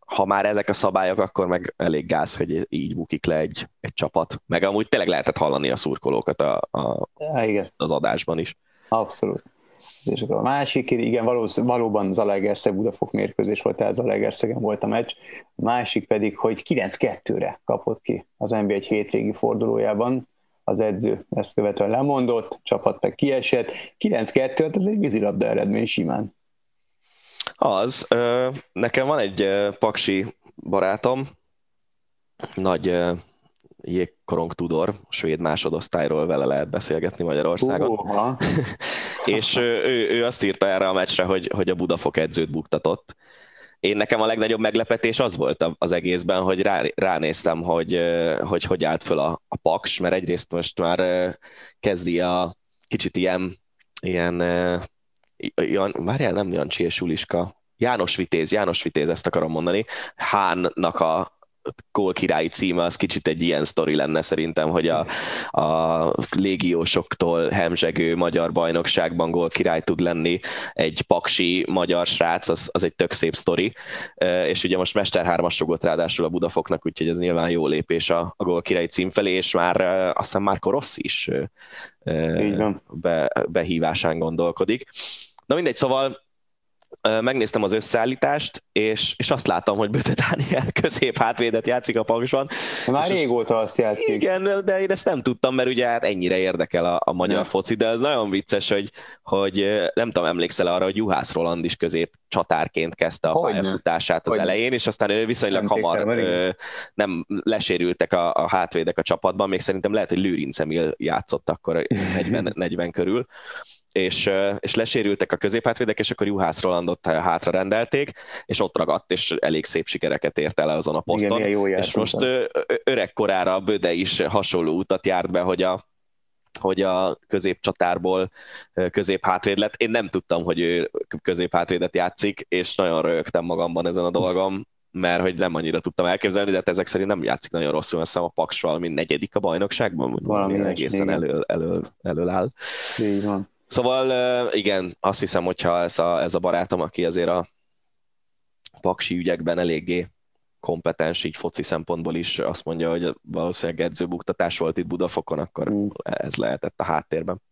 ha már ezek a szabályok, akkor meg elég gáz, hogy így bukik le egy, egy csapat. Meg amúgy tényleg lehetett hallani a szurkolókat a, a, ja, igen. az adásban is. Abszolút. És akkor a másik, igen, való, valóban Zalaegerszeg Budafok mérkőzés volt, tehát Zalaegerszegen volt a meccs. A másik pedig, hogy 9-2-re kapott ki az NBA egy hétvégi fordulójában. Az edző ezt követően lemondott, csapat meg kiesett. 9-2, hát ez egy vízilabda eredmény simán. Az. Nekem van egy paksi barátom, nagy jégkorong Tudor, svéd másodosztályról vele lehet beszélgetni Magyarországon. Uh-huh. és ő, ő azt írta erre a meccsre, hogy, hogy a Budafok edzőt buktatott. Én nekem a legnagyobb meglepetés az volt az egészben, hogy rá, ránéztem, hogy, hogy hogy állt föl a, a paks, mert egyrészt most már kezdi a kicsit ilyen, ilyen Jan, várjál, nem Jancsi és Uliska, János Vitéz, János Vitéz, ezt akarom mondani, Hánnak a gól királyi címe, az kicsit egy ilyen sztori lenne szerintem, hogy a, a légiósoktól hemzsegő magyar bajnokságban gól király tud lenni egy paksi magyar srác, az, az egy tök szép sztori, és ugye most Mester 3-as rugott ráadásul a Budafoknak, úgyhogy ez nyilván jó lépés a, a gól királyi cím felé, és már azt hiszem Márko Rossi is be, behívásán gondolkodik. Na mindegy, szóval megnéztem az összeállítást, és, és azt látom, hogy Böte Dániel közép hátvédet játszik a Paksban. Már régóta azt játszik. Igen, de én ezt nem tudtam, mert ugye hát ennyire érdekel a, a magyar ja. foci, de ez nagyon vicces, hogy, hogy nem tudom, emlékszel arra, hogy Juhász Roland is közép csatárként kezdte a Hogyne. pályafutását az Hogyne. elején, és aztán ő viszonylag nem hamar ö, nem lesérültek a, a hátvédek a csapatban, még szerintem lehet, hogy Lőrinc Emil játszott akkor 40, 40 körül és, és lesérültek a középhátvédek, és akkor Juhász Rolandot hátra rendelték, és ott ragadt, és elég szép sikereket ért el azon a poszton. Igen, jó és most öregkorára a Böde is hasonló utat járt be, hogy a, hogy a középcsatárból középhátvéd lett. Én nem tudtam, hogy ő középhátvédet játszik, és nagyon rögtem magamban ezen a dolgom, mert hogy nem annyira tudtam elképzelni, de hát ezek szerint nem játszik nagyon rosszul, hiszem a Paks valami negyedik a bajnokságban, vagy valami egészen elő, elő, elő áll. Így van. Szóval igen, azt hiszem, hogyha ez a, ez a barátom, aki azért a paksi ügyekben eléggé kompetens, így foci szempontból is azt mondja, hogy valószínűleg edzőbuktatás volt itt Budafokon, akkor mm. ez lehetett a háttérben.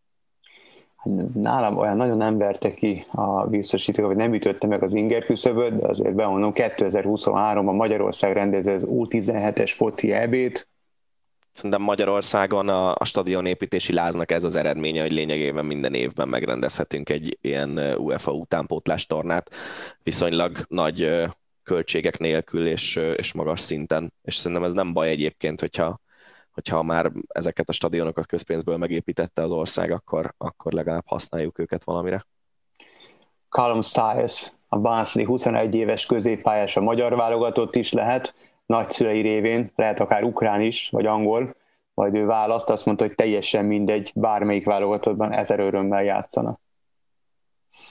Nálam olyan nagyon nem verte ki a biztosítók, hogy nem ütötte meg az inger küszöböt, de azért bemondom, 2023-ban Magyarország rendezi az U17-es foci ebét, Szerintem Magyarországon a, a stadionépítési láznak ez az eredménye, hogy lényegében minden évben megrendezhetünk egy ilyen UEFA utánpótlás tornát viszonylag nagy költségek nélkül és, és magas szinten. És szerintem ez nem baj egyébként, hogyha, hogyha már ezeket a stadionokat közpénzből megépítette az ország, akkor, akkor legalább használjuk őket valamire. Callum Stiles, a Barnsley 21 éves középpályás a magyar válogatott is lehet, nagyszülei révén, lehet akár ukrán is, vagy angol, majd ő választ, azt mondta, hogy teljesen mindegy, bármelyik válogatottban ezer örömmel játszana.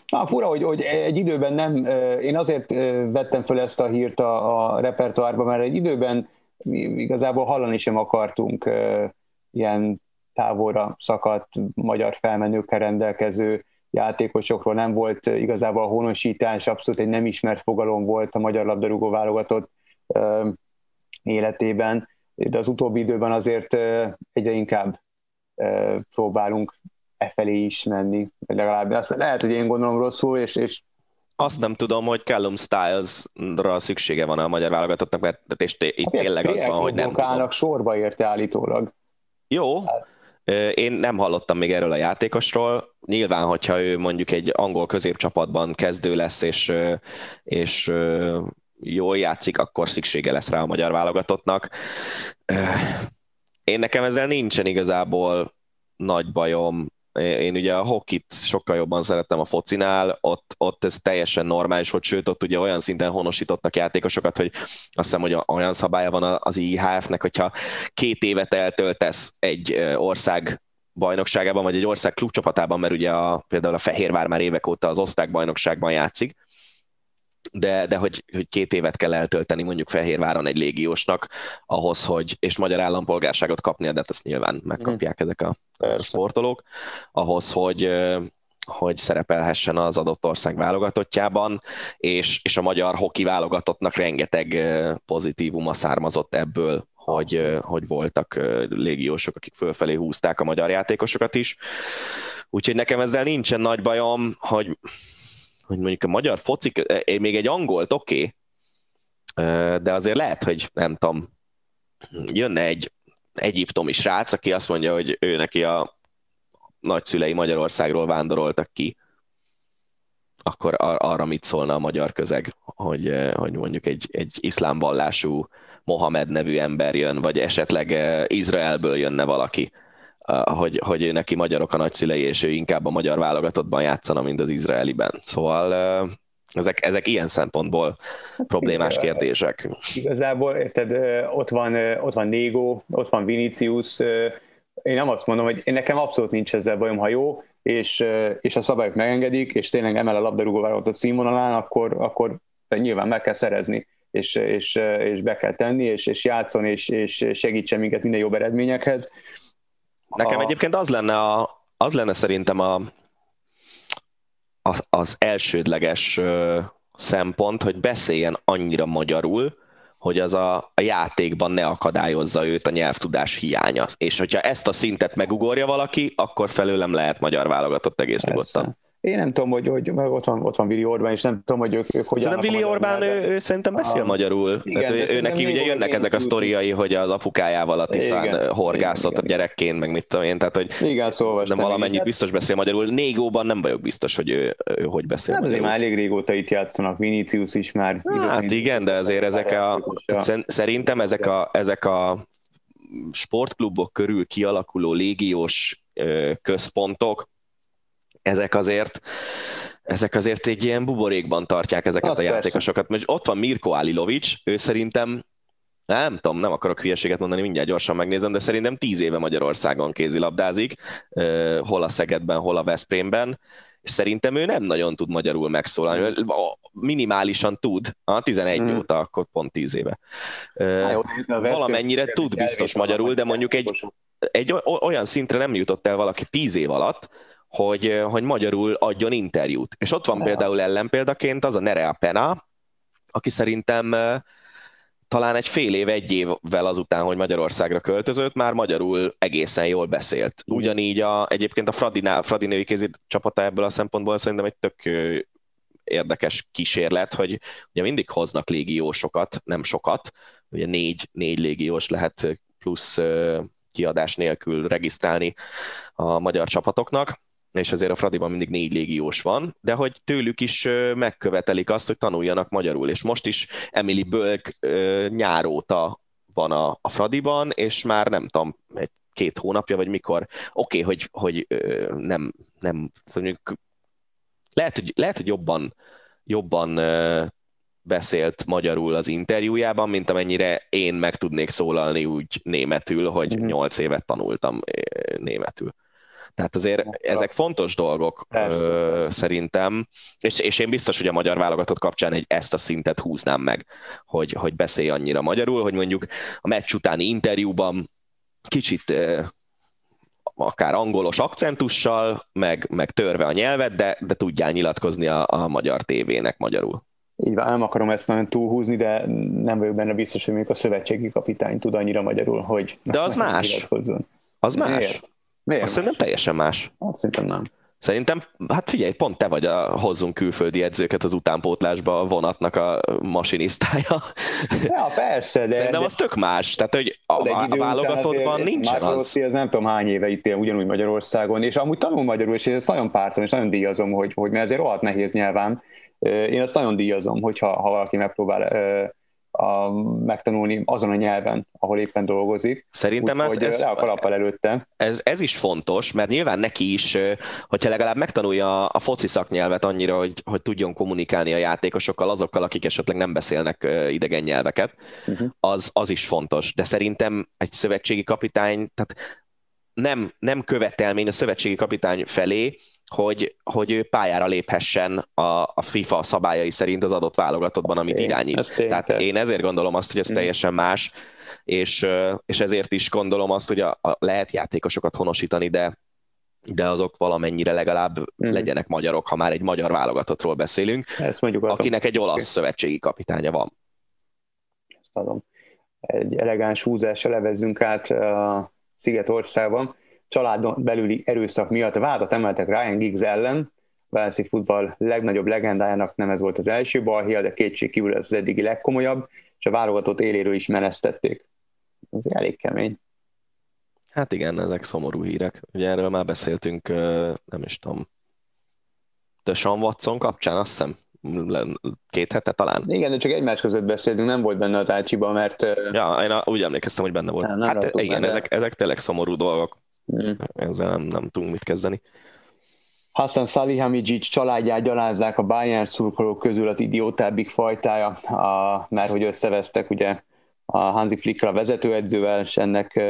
Na, fura, hogy, hogy egy időben nem, én azért vettem föl ezt a hírt a, a repertoárba, mert egy időben igazából hallani sem akartunk ilyen távolra szakadt magyar felmenőkkel rendelkező játékosokról, nem volt igazából a honosítás, abszolút egy nem ismert fogalom volt a magyar labdarúgó válogatott életében, de az utóbbi időben azért egyre inkább próbálunk e felé is menni, legalább azt lehet, hogy én gondolom rosszul, és, és azt nem tudom, hogy Callum Styles-ra szüksége van a magyar válogatottnak, mert és itt hát, tényleg az van, hogy nem tudom. sorba érte állítólag. Jó, hát. én nem hallottam még erről a játékosról. Nyilván, hogyha ő mondjuk egy angol középcsapatban kezdő lesz, és, és jól játszik, akkor szüksége lesz rá a magyar válogatottnak. Én nekem ezzel nincsen igazából nagy bajom. Én ugye a hokit sokkal jobban szerettem a focinál, ott, ott ez teljesen normális volt, sőt, ott ugye olyan szinten honosítottak játékosokat, hogy azt hiszem, hogy olyan szabálya van az IHF-nek, hogyha két évet eltöltesz egy ország bajnokságában, vagy egy ország klubcsapatában, mert ugye a, például a Fehérvár már évek óta az osztálybajnokságban játszik, de, de hogy, hogy két évet kell eltölteni mondjuk Fehérváron egy légiósnak ahhoz, hogy, és magyar állampolgárságot kapnia, de hát ezt nyilván megkapják mm. ezek a Persze. sportolók, ahhoz, hogy, hogy szerepelhessen az adott ország válogatottjában, és, és a magyar hoki válogatottnak rengeteg pozitívuma származott ebből, hogy, hogy voltak légiósok, akik fölfelé húzták a magyar játékosokat is. Úgyhogy nekem ezzel nincsen nagy bajom, hogy hogy mondjuk a magyar focik, eh, még egy angolt oké, okay, de azért lehet, hogy nem tudom, jönne egy egyiptomi srác, aki azt mondja, hogy ő neki a nagyszülei Magyarországról vándoroltak ki, akkor ar- arra mit szólna a magyar közeg, hogy, eh, hogy mondjuk egy, egy iszlám vallású Mohamed nevű ember jön, vagy esetleg eh, Izraelből jönne valaki, hogy, hogy neki magyarok a nagyszülei, és ő inkább a magyar válogatottban játszana, mint az izraeliben. Szóval ezek, ezek ilyen szempontból problémás kérdések. Igazából, érted, ott van, ott van Négo, ott van Vinicius, én nem azt mondom, hogy én nekem abszolút nincs ezzel bajom, ha jó, és, és a szabályok megengedik, és tényleg emel a labdarúgó a színvonalán, akkor, akkor nyilván meg kell szerezni, és, és, és be kell tenni, és, és játszon, és, és segítsen minket minden jobb eredményekhez. Nekem a... egyébként az lenne, a, az lenne szerintem a, az, az elsődleges ö, szempont, hogy beszéljen annyira magyarul, hogy az a, a játékban ne akadályozza őt a nyelvtudás hiánya. És hogyha ezt a szintet megugorja valaki, akkor felőlem lehet magyar válogatott egész Persze. nyugodtan. Én nem tudom, hogy, hogy ott van, ott van Vili Orbán, és nem tudom, hogy ők, ők hogy Szerintem Vili Orbán, ő, ő, szerintem beszél a... magyarul. Igen, Tehát ő, ő neki ugye jönnek ezek a sztoriai, hogy az apukájával a Tiszán igen, horgászott igen. gyerekként, meg mit tudom én, tehát hogy igen, szóval nem valamennyit biztos beszél magyarul. Négóban nem vagyok biztos, hogy ő, ő hogy beszél hát azért már elég régóta itt játszanak, Vinicius is már. Hát igen, de azért ezek a, szerintem ezek a, ezek a sportklubok körül kialakuló légiós központok, ezek azért ezek azért egy ilyen buborékban tartják ezeket hát a játékosokat. Most ott van Mirko Alilovics, ő szerintem nem tudom, nem akarok hülyeséget mondani, mindjárt gyorsan megnézem, de szerintem tíz éve Magyarországon kézilabdázik, hol a Szegedben, hol a Veszprémben, és szerintem ő nem nagyon tud magyarul megszólalni, minimálisan tud, a 11 hmm. óta, akkor pont 10 éve. Há, jó, Valamennyire tud biztos magyarul, de mondjuk egy, egy olyan szintre nem jutott el valaki 10 év alatt, hogy, hogy magyarul adjon interjút. És ott van ja. például ellenpéldaként az a Nerea Pena, aki szerintem talán egy fél év, egy évvel azután, hogy Magyarországra költözött, már magyarul egészen jól beszélt. Ugyanígy a, egyébként a Fradinál, Fradi női kézi csapata ebből a szempontból szerintem egy tök érdekes kísérlet, hogy ugye mindig hoznak légiósokat, nem sokat, ugye négy, négy légiós lehet plusz kiadás nélkül regisztrálni a magyar csapatoknak, és azért a Fradiban mindig négy légiós van, de hogy tőlük is megkövetelik azt, hogy tanuljanak magyarul, és most is Emily Bölk nyáróta van a, a Fradiban, és már nem tudom, egy két hónapja, vagy mikor, oké, okay, hogy, hogy nem, nem mondjuk, lehet, hogy, lehet, hogy jobban, jobban beszélt magyarul az interjújában, mint amennyire én meg tudnék szólalni úgy németül, hogy mhm. nyolc évet tanultam németül. Tehát azért ezek fontos dolgok Persze. ö, szerintem, és, és én biztos, hogy a magyar válogatott kapcsán egy, ezt a szintet húznám meg, hogy, hogy beszélj annyira magyarul, hogy mondjuk a meccs utáni interjúban kicsit ö, akár angolos akcentussal, meg, meg törve a nyelvet, de, de tudjál nyilatkozni a, a magyar tévének magyarul. Így van, nem akarom ezt nagyon túlhúzni, de nem vagyok benne biztos, hogy még a szövetségi kapitány tud annyira magyarul, hogy De az más. Az más. Miért? Miért? Azt szerintem teljesen más. Azt szerintem nem. Szerintem, hát figyelj, pont te vagy a hozzunk külföldi edzőket az utánpótlásba a vonatnak a masinisztája. Ja, persze, de... Szerintem de... az tök más. Tehát, hogy a, a válogatottban nincsen az. Ez nem tudom hány éve itt él ugyanúgy Magyarországon, és amúgy tanul magyarul, és ezt nagyon pártom, és nagyon díjazom, hogy, hogy mert ezért rohadt nehéz nyelván. Én ezt nagyon díjazom, hogyha ha valaki megpróbál a, megtanulni azon a nyelven, ahol éppen dolgozik. Szerintem Úgy, ez, hogy ez, le a kalappal előtte. Ez, ez is fontos, mert nyilván neki is, hogyha legalább megtanulja a foci szaknyelvet annyira, hogy, hogy tudjon kommunikálni a játékosokkal, azokkal, akik esetleg nem beszélnek idegen nyelveket, uh-huh. az, az is fontos. De szerintem egy szövetségi kapitány, tehát nem, nem követelmény a szövetségi kapitány felé, hogy, hogy ő pályára léphessen a, a FIFA szabályai szerint az adott válogatottban, amit tény, irányít. ez Tehát én ezért gondolom azt, hogy ez Mm. teljesen más, és, és ezért is gondolom azt, hogy a, a, lehet játékosokat honosítani, de de azok valamennyire legalább Mhm. legyenek magyarok, ha már egy magyar válogatottról beszélünk, Ezt mondjuk adom. akinek egy olasz szövetségi kapitánya van. Ezt adom. Egy elegáns húzással levezzünk át a Szigetországban. Családon belüli erőszak miatt vádat emeltek Ryan Giggs ellen. Velszi futball legnagyobb legendájának nem ez volt az első balhia, de kétség kívül ez az eddigi legkomolyabb, és a válogatott éléről is menesztették. Ez elég kemény. Hát igen, ezek szomorú hírek. Ugye erről már beszéltünk, nem is tudom, Deshaun Watson kapcsán, azt hiszem, két hete talán. Igen, de csak egymás között beszéltünk, nem volt benne az ácsiba, mert Ja, én úgy emlékeztem, hogy benne volt. Hát raktuk igen, benne. ezek, ezek tényleg szomorú dolgok. Mm. Ezzel nem, nem tudunk mit kezdeni. Hassan Salihamidzic családját gyalázzák a Bayern szurkolók közül az idiótábbik fajtája, a, mert hogy összevesztek ugye a Hansi Flickkel a vezetőedzővel, és ennek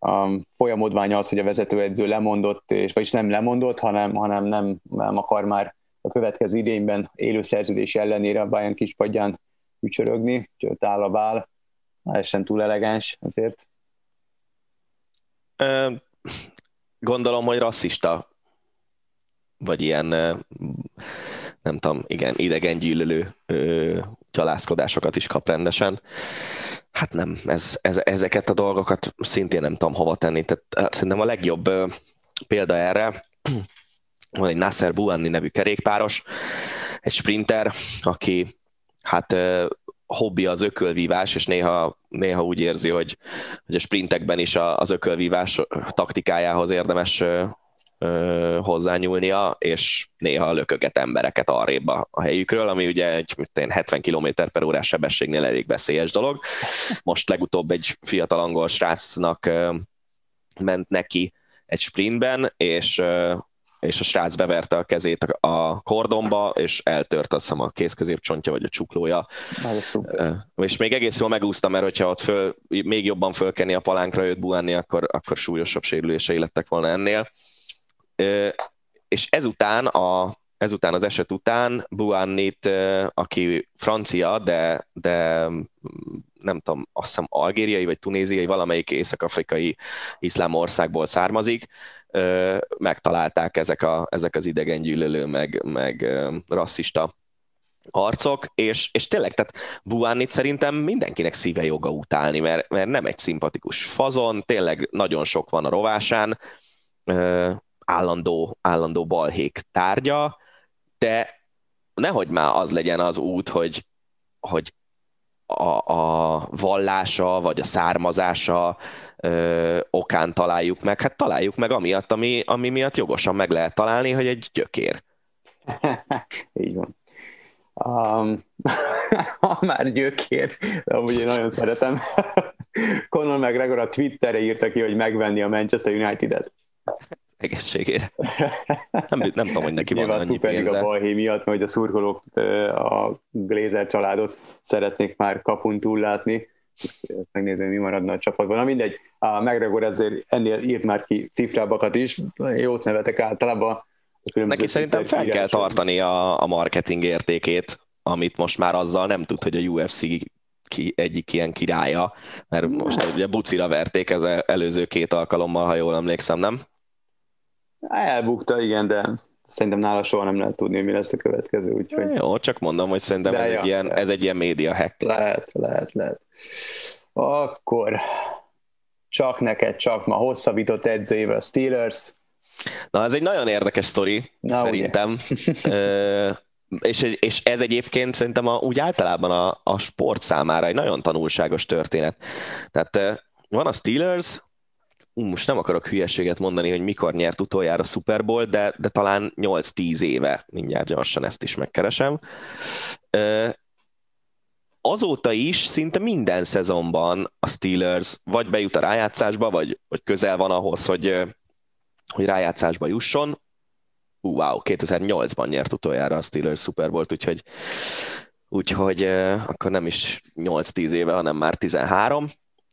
a folyamodványa az, hogy a vezetőedző lemondott, és vagyis nem lemondott, hanem, hanem nem, nem akar már a következő idényben élő szerződés ellenére a Bayern kispadján ücsörögni, úgyhogy áll a vál, ez sem túl elegáns azért. Gondolom, hogy rasszista, vagy ilyen, nem tudom, igen, idegen gyűlölő ö, gyalászkodásokat is kap rendesen. Hát nem, ez, ez, ezeket a dolgokat szintén nem tudom hova tenni. Tehát szerintem a legjobb példa erre, van egy Nasser Buanni nevű kerékpáros, egy sprinter, aki hát hobbi az ökölvívás, és néha, néha úgy érzi, hogy, hogy a sprintekben is az ökölvívás taktikájához érdemes hozzányúlnia, és néha lököget embereket arrébb a, a helyükről, ami ugye egy mit én, 70 km per órás sebességnél elég veszélyes dolog. Most legutóbb egy fiatal angol srácnak ment neki egy sprintben, és és a srác beverte a kezét a kordonba, és eltört azt hiszem a kézközépcsontja, vagy a csuklója, és még egész jól megúszta, mert hogyha ott föl, még jobban fölkenni a palánkra őt buánni, akkor, akkor súlyosabb sérülései lettek volna ennél. És ezután, a, ezután az eset után Buannit, aki francia, de, de nem tudom, azt hiszem algériai vagy tunéziai, valamelyik észak-afrikai iszlám országból származik, megtalálták ezek, a, ezek az idegengyűlölő, meg, meg rasszista arcok, és, és tényleg, tehát Buánit szerintem mindenkinek szíve joga utálni, mert, mert nem egy szimpatikus fazon, tényleg nagyon sok van a rovásán, állandó, állandó balhék tárgya, de nehogy már az legyen az út, hogy, hogy a, a vallása, vagy a származása ö, okán találjuk meg. Hát találjuk meg amiatt, ami, ami miatt jogosan meg lehet találni, hogy egy gyökér. Így van. Um, ha már gyökér, de amúgy én nagyon szeretem. Conor McGregor a Twitterre írta ki, hogy megvenni a Manchester United-et. Egészségére. Nem, nem tudom, hogy neki van Nyilván a annyi pénze. balhé miatt, mert hogy a szurkolók a Glazer családot szeretnék már kapun túl látni. Ezt megnézem, mi maradna a csapatban. Na mindegy, a McGregor ezért ennél írt már ki cifrábakat is. Jót nevetek általában. a Neki szerintem fel kell tartani a, a marketing értékét, amit most már azzal nem tud, hogy a UFC ki, egyik ilyen királya, mert most ugye bucira verték ez előző két alkalommal, ha jól emlékszem, nem? Elbukta, igen, de szerintem nála soha nem lehet tudni, hogy mi lesz a következő, úgyhogy Jó, csak mondom, hogy szerintem De ez, ja, egy ilyen, ez egy ilyen média hack. lehet, lehet, lehet. Akkor csak neked, csak ma hosszabbított edzőjével a Steelers. Na, ez egy nagyon érdekes sztori, Na, szerintem. Ö, és, és ez egyébként szerintem a, úgy általában a, a sport számára egy nagyon tanulságos történet. Tehát van a Steelers, most nem akarok hülyeséget mondani, hogy mikor nyert utoljára Super Bowl, de, de talán 8-10 éve, mindjárt gyorsan ezt is megkeresem. Azóta is szinte minden szezonban a Steelers vagy bejut a rájátszásba, vagy, vagy közel van ahhoz, hogy, hogy rájátszásba jusson. Ú, wow, 2008-ban nyert utoljára a Steelers Super Bowl-t, úgyhogy, úgyhogy akkor nem is 8-10 éve, hanem már 13.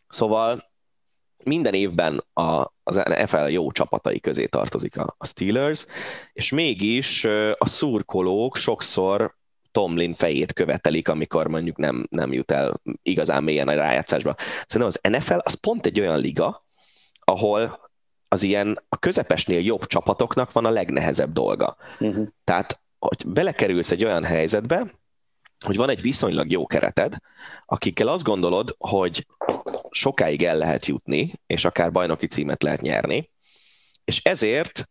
Szóval minden évben a, az NFL jó csapatai közé tartozik a, a Steelers, és mégis a szurkolók sokszor Tomlin fejét követelik, amikor mondjuk nem, nem jut el igazán mélyen a rájátszásba. Szerintem az NFL az pont egy olyan liga, ahol az ilyen a közepesnél jobb csapatoknak van a legnehezebb dolga. Uh-huh. Tehát, hogy belekerülsz egy olyan helyzetbe, hogy van egy viszonylag jó kereted, akikkel azt gondolod, hogy sokáig el lehet jutni, és akár bajnoki címet lehet nyerni, és ezért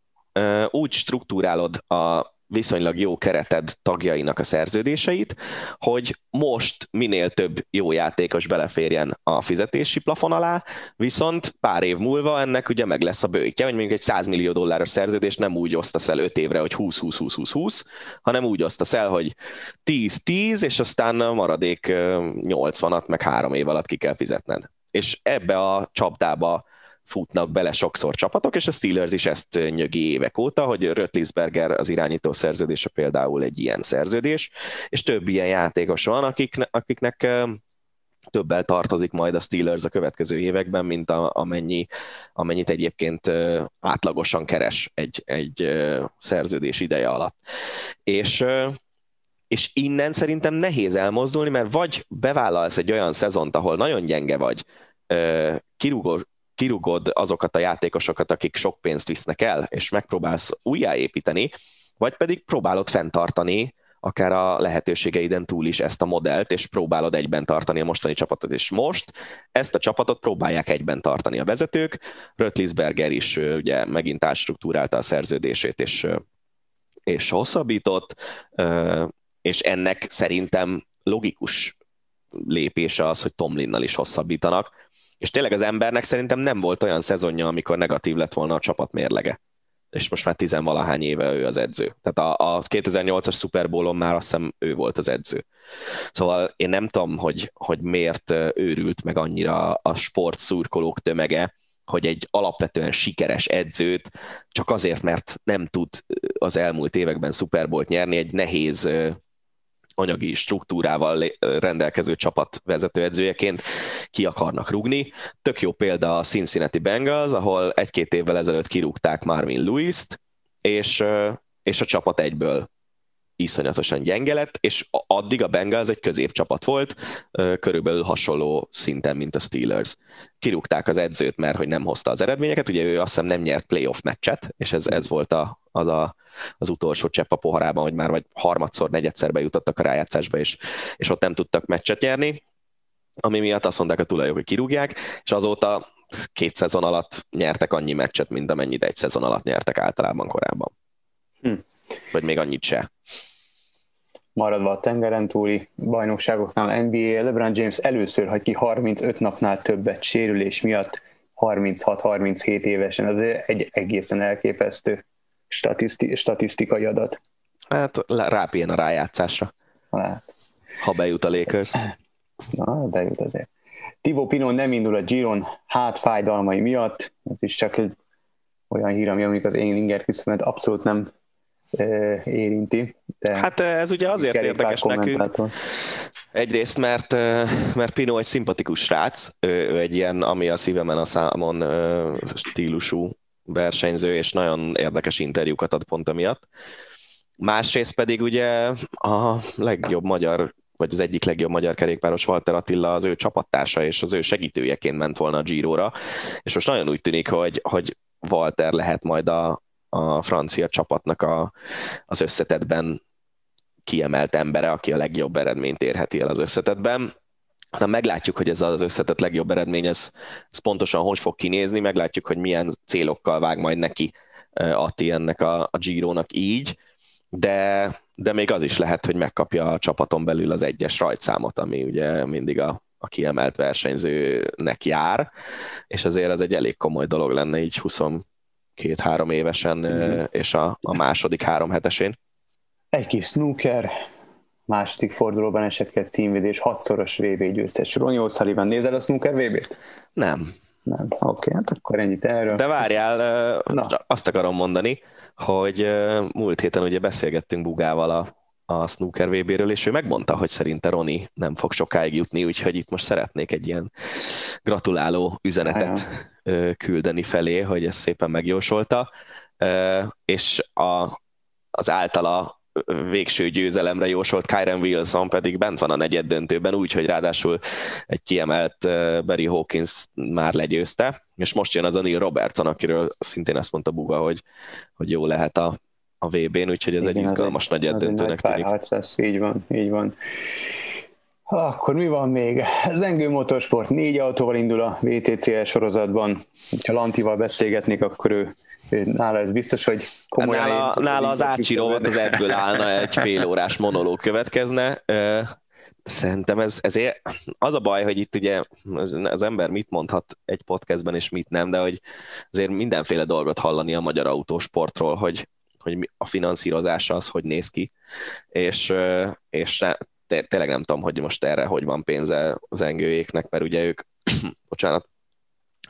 úgy struktúrálod a viszonylag jó kereted tagjainak a szerződéseit, hogy most minél több jó játékos beleférjen a fizetési plafon alá, viszont pár év múlva ennek ugye meg lesz a bőjtje, hogy mondjuk egy 100 millió dolláros szerződés nem úgy osztasz el 5 évre, hogy 20-20-20-20-20, hanem úgy osztasz el, hogy 10-10, és aztán a maradék 80-at meg három év alatt ki kell fizetned. És ebbe a csapdába futnak bele sokszor csapatok, és a Steelers is ezt nyögi évek óta, hogy Rötlisberger az irányító szerződése például egy ilyen szerződés, és több ilyen játékos van, akik, akiknek többel tartozik majd a Steelers a következő években, mint a, amennyi, amennyit egyébként átlagosan keres egy, egy szerződés ideje alatt. És és innen szerintem nehéz elmozdulni, mert vagy bevállalsz egy olyan szezont, ahol nagyon gyenge vagy, kirugod azokat a játékosokat, akik sok pénzt visznek el, és megpróbálsz újjáépíteni, vagy pedig próbálod fenntartani akár a lehetőségeiden túl is ezt a modellt, és próbálod egyben tartani a mostani csapatot. És most ezt a csapatot próbálják egyben tartani a vezetők. Rötlisberger is ugye megint átstruktúrálta a szerződését, és, és hosszabbított, és ennek szerintem logikus lépése az, hogy Tomlinnal is hosszabbítanak, és tényleg az embernek szerintem nem volt olyan szezonja, amikor negatív lett volna a csapat mérlege. És most már tizenvalahány éve ő az edző. Tehát a, a 2008-as Super Bowl-on már azt hiszem ő volt az edző. Szóval én nem tudom, hogy, hogy miért őrült meg annyira a sport szurkolók tömege, hogy egy alapvetően sikeres edzőt csak azért, mert nem tud az elmúlt években Super Bowl-t nyerni, egy nehéz anyagi struktúrával rendelkező csapat vezetőedzőjeként ki akarnak rugni. Tök jó példa a Cincinnati Bengals, ahol egy-két évvel ezelőtt kirúgták Marvin Lewis-t, és, és a csapat egyből iszonyatosan gyenge lett, és addig a Bengals egy középcsapat volt, körülbelül hasonló szinten, mint a Steelers. Kirúgták az edzőt, mert hogy nem hozta az eredményeket, ugye ő azt hiszem nem nyert playoff meccset, és ez, ez volt a, az, a, az utolsó csepp a poharában, hogy már vagy harmadszor, negyedszer bejutottak a rájátszásba, és, és ott nem tudtak meccset nyerni, ami miatt azt mondták a tulajok, hogy kirúgják, és azóta két szezon alatt nyertek annyi meccset, mint amennyit egy szezon alatt nyertek általában korábban. Hm. Vagy még annyit se. Maradva a tengeren túli bajnokságoknál NBA, LeBron James először hagy ki 35 napnál többet sérülés miatt, 36-37 évesen, az egy egészen elképesztő statiszti- statisztikai adat. Hát rápén a rájátszásra. Hát. Ha bejut a Lakers. Na, bejut azért. Tibo Pino nem indul a Giron hátfájdalmai miatt, ez is csak egy olyan hír, ami amikor az én inger küszöbömet abszolút nem érinti. De hát ez ugye azért érdekes nekünk. Egyrészt, mert, mert Pino egy szimpatikus srác, ő egy ilyen, ami a szívemen a számon stílusú versenyző, és nagyon érdekes interjúkat ad pont emiatt. Másrészt pedig ugye a legjobb magyar vagy az egyik legjobb magyar kerékpáros Walter Attila az ő csapattársa és az ő segítőjeként ment volna a Giro-ra, és most nagyon úgy tűnik, hogy, hogy Walter lehet majd a, a francia csapatnak a, az összetetben kiemelt embere, aki a legjobb eredményt érheti el az összetetben. Aztán meglátjuk, hogy ez az összetett legjobb eredmény, ez, ez pontosan hogy fog kinézni, meglátjuk, hogy milyen célokkal vág majd neki Atti ennek a, a Giro-nak így, de, de még az is lehet, hogy megkapja a csapaton belül az egyes rajtszámot, ami ugye mindig a, a kiemelt versenyzőnek jár, és azért ez egy elég komoly dolog lenne így 22-3 évesen, mm. és a, a második három hetesén. Egy kis snooker, második fordulóban esetleg címvédés, hatszoros VB győztes. Ronny O'Sullivan, nézel a snooker VB-t? Nem. Nem, oké, okay, hát akkor ennyit erről. De várjál, Na. azt akarom mondani, hogy múlt héten ugye beszélgettünk Bugával a, a snooker VB-ről, és ő megmondta, hogy szerinte Roni nem fog sokáig jutni, úgyhogy itt most szeretnék egy ilyen gratuláló üzenetet küldeni felé, hogy ezt szépen megjósolta, és a, az általa végső győzelemre jósolt Kyren Wilson pedig bent van a negyed döntőben, úgyhogy ráadásul egy kiemelt Barry Hawkins már legyőzte, és most jön az a Neil Robertson, akiről szintén azt mondta Buga, hogy, hogy jó lehet a, a VB-n, úgyhogy ez Igen, egy izgalmas negyed döntőnek tűnik. így van, így van. Akkor mi van még? Zengő Motorsport négy autóval indul a VTCL sorozatban. Ha Lantival beszélgetnék, akkor ő nála ez biztos, hogy komolyan... Nála, nála az Ácsi rovat az ebből állna, egy fél órás monológ következne. Szerintem ez, ezért az a baj, hogy itt ugye az ember mit mondhat egy podcastben és mit nem, de hogy azért mindenféle dolgot hallani a magyar autósportról, hogy, hogy a finanszírozása az hogy néz ki, és, és tényleg nem tudom, hogy most erre hogy van pénze az engőjéknek, mert ugye ők, bocsánat,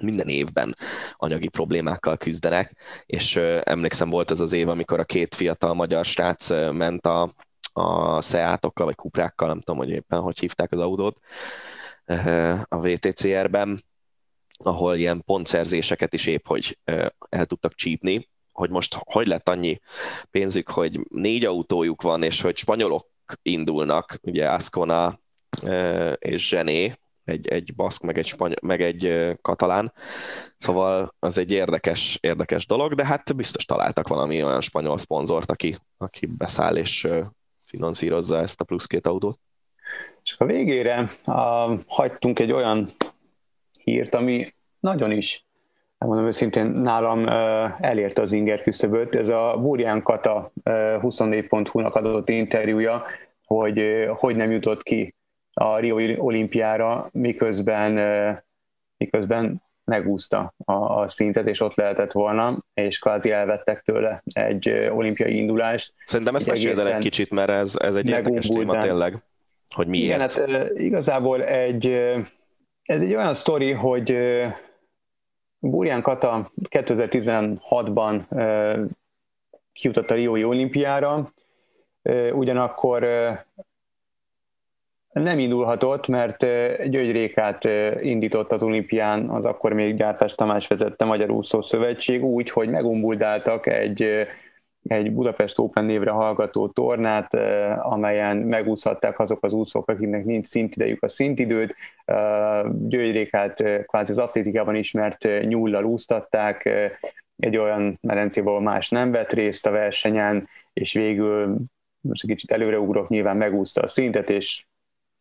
minden évben anyagi problémákkal küzdenek, és emlékszem volt ez az év, amikor a két fiatal magyar srác ment a, a Seatokkal, vagy Kuprákkal, nem tudom, hogy éppen hogy hívták az autót, a VTCR-ben, ahol ilyen pontszerzéseket is épp, hogy el tudtak csípni, hogy most hogy lett annyi pénzük, hogy négy autójuk van, és hogy spanyolok indulnak, ugye Ascona és Zsené, egy, egy baszk, meg egy, spany- meg egy katalán, szóval az egy érdekes, érdekes dolog, de hát biztos találtak valami olyan spanyol szponzort, aki, aki beszáll és finanszírozza ezt a plusz két autót. És a végére uh, hagytunk egy olyan hírt, ami nagyon is, mondom őszintén, nálam elérte az inger küszöböt. Ez a Burján Kata uh, 24.hu-nak adott interjúja, hogy hogy nem jutott ki a Rio olimpiára, miközben, miközben megúszta a, a szintet, és ott lehetett volna, és kvázi elvettek tőle egy olimpiai indulást. Szerintem ezt meséld el egy kicsit, mert ez, ez egy érdekes téma tényleg, hogy miért. Igen, hát igazából egy, ez egy olyan sztori, hogy Burján Kata 2016-ban kijutott a Riói olimpiára, ugyanakkor nem indulhatott, mert György Rékát indított az olimpián, az akkor még Gyárfás Tamás vezette Magyar Úszó Szövetség úgy, hogy megumbuldáltak egy, egy Budapest Open névre hallgató tornát, amelyen megúszhatták azok az úszók, akiknek nincs szintidejük a szintidőt. György Rékát kvázi az atlétikában ismert nyullal úsztatták, egy olyan medencében, más nem vett részt a versenyen, és végül most egy kicsit előreugrok, nyilván megúszta a szintet, és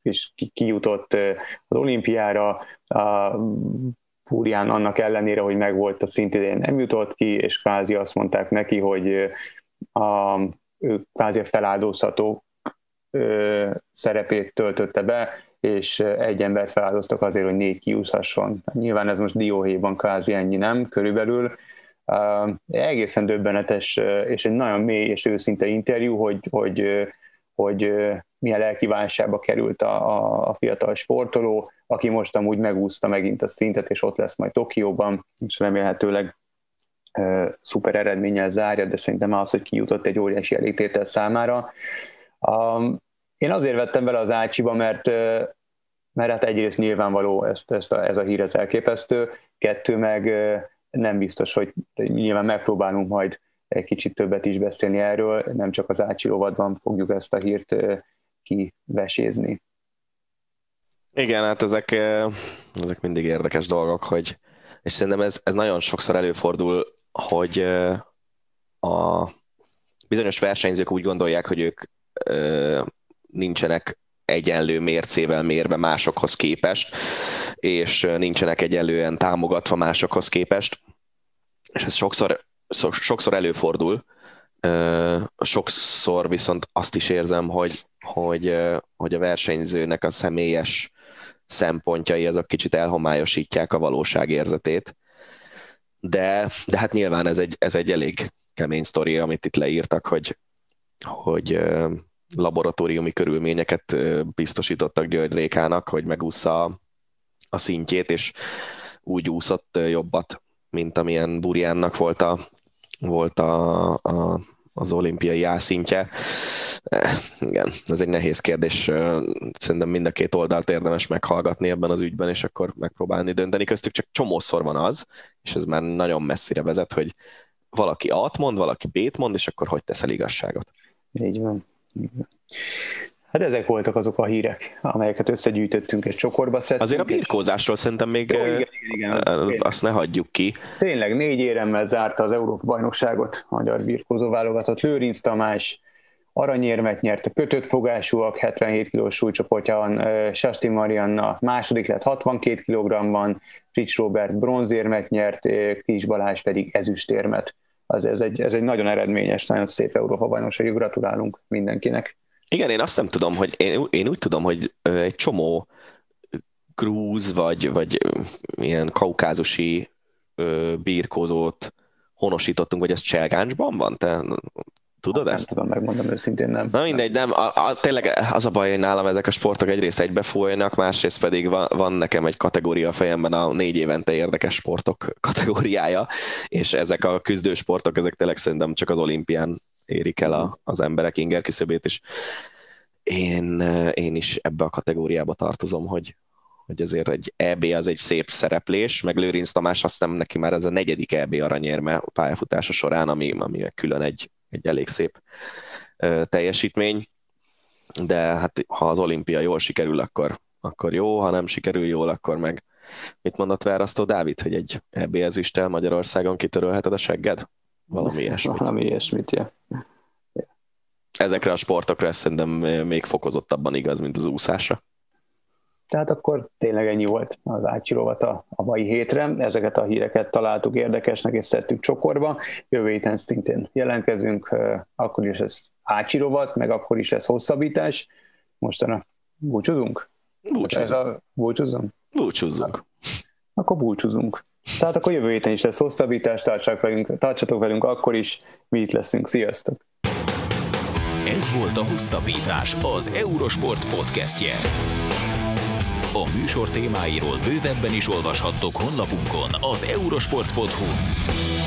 és kijutott az olimpiára, a Púrián annak ellenére, hogy megvolt a szintidén nem jutott ki, és kvázi azt mondták neki, hogy a, ő kvázi a feláldozható szerepét töltötte be, és egy embert feláldoztak azért, hogy négy kiúszhasson. Nyilván ez most dióhéjban kvázi ennyi nem, körülbelül. Uh, egészen döbbenetes, és egy nagyon mély és őszinte interjú, hogy, hogy, hogy milyen lelki válságba került a, a, a fiatal sportoló, aki most amúgy megúszta megint a szintet, és ott lesz majd Tokióban, és remélhetőleg e, szuper eredménnyel zárja, de szerintem az, hogy kijutott egy óriási elégtétel számára. Um, én azért vettem bele az Ácsiba, mert mert hát egyrészt nyilvánvaló ezt, ezt a, ez a hír az elképesztő, kettő meg nem biztos, hogy nyilván megpróbálunk majd egy kicsit többet is beszélni erről, nem csak az Ácsi rovadban fogjuk ezt a hírt kivesézni. Igen, hát ezek, ezek mindig érdekes dolgok, hogy, és szerintem ez, ez nagyon sokszor előfordul, hogy a bizonyos versenyzők úgy gondolják, hogy ők nincsenek egyenlő mércével mérve másokhoz képest, és nincsenek egyenlően támogatva másokhoz képest, és ez sokszor, sokszor előfordul, sokszor viszont azt is érzem, hogy hogy, hogy a versenyzőnek a személyes szempontjai azok kicsit elhomályosítják a valóság érzetét. De, de hát nyilván ez egy, ez egy elég kemény sztori, amit itt leírtak, hogy, hogy laboratóriumi körülményeket biztosítottak György Rékának, hogy megúszza a szintjét, és úgy úszott jobbat, mint amilyen Burjánnak volt a, volt a, a az olimpiai ászintje. Eh, igen, ez egy nehéz kérdés. Szerintem mind a két oldalt érdemes meghallgatni ebben az ügyben, és akkor megpróbálni dönteni. Köztük csak csomószor van az, és ez már nagyon messzire vezet, hogy valaki A-t mond, valaki B-t mond, és akkor hogy teszel igazságot. Így van. Így van. Hát ezek voltak azok a hírek, amelyeket összegyűjtöttünk és csokorba szedtünk. Azért a birkózásról szerintem még Jó, igen, igen, igen, az azt ne hagyjuk ki. Tényleg négy éremmel zárta az Európa bajnokságot a magyar birkózó válogatott. Lőrinc Tamás aranyérmet nyert a kötött fogásúak 77 kg súlycsoportján, Sasti Marianna második lett 62 kg-ban, Rich Robert bronzérmet nyert, Kis Balázs pedig ezüstérmet. Az, ez, egy, ez egy nagyon eredményes, nagyon szép Európa bajnokság, gratulálunk mindenkinek. Igen, én azt nem tudom, hogy én, én úgy tudom, hogy egy csomó grúz vagy, vagy ilyen kaukázusi birkózót honosítottunk, vagy ez Cselgáncsban van? Te tudod nem ezt? Nem tudom, megmondom őszintén nem. Na mindegy, nem. A, a, tényleg az a baj, hogy nálam ezek a sportok egyrészt egybefolynak, másrészt pedig van, van nekem egy kategória a fejemben, a négy évente érdekes sportok kategóriája, és ezek a küzdősportok, ezek tényleg szerintem csak az olimpián érik el a, az emberek inger küszöbét, és én, én is ebbe a kategóriába tartozom, hogy, hogy azért egy EB az egy szép szereplés, meg Lőrinc Tamás azt nem neki már ez a negyedik EB aranyérme a pályafutása során, ami, ami külön egy, egy elég szép teljesítmény, de hát ha az olimpia jól sikerül, akkor, akkor jó, ha nem sikerül jól, akkor meg mit mondott Várasztó Dávid, hogy egy EB ezüsttel Magyarországon kitörölheted a segged? Valami ilyesmit. Valami ilyesmit, ja. Ezekre a sportokra ez szerintem még fokozottabban igaz, mint az úszásra. Tehát akkor tényleg ennyi volt az átsirovat a, a mai hétre. Ezeket a híreket találtuk érdekesnek, és szedtük csokorba. Jövő héten szintén jelentkezünk, akkor is ez átsirovat, meg akkor is lesz hosszabbítás. Mostanra búcsúzunk? Búcsúzunk. Ez a búcsúzunk? Búcsúzunk. Akkor búcsúzunk. Tehát akkor jövő héten is lesz hosszabbítás, tartsatok velünk, tartsatok velünk akkor is, mi itt leszünk. Sziasztok! Ez volt a Hosszabbítás, az Eurosport podcastje. A műsor témáiról bővebben is olvashattok honlapunkon az eurosport.hu.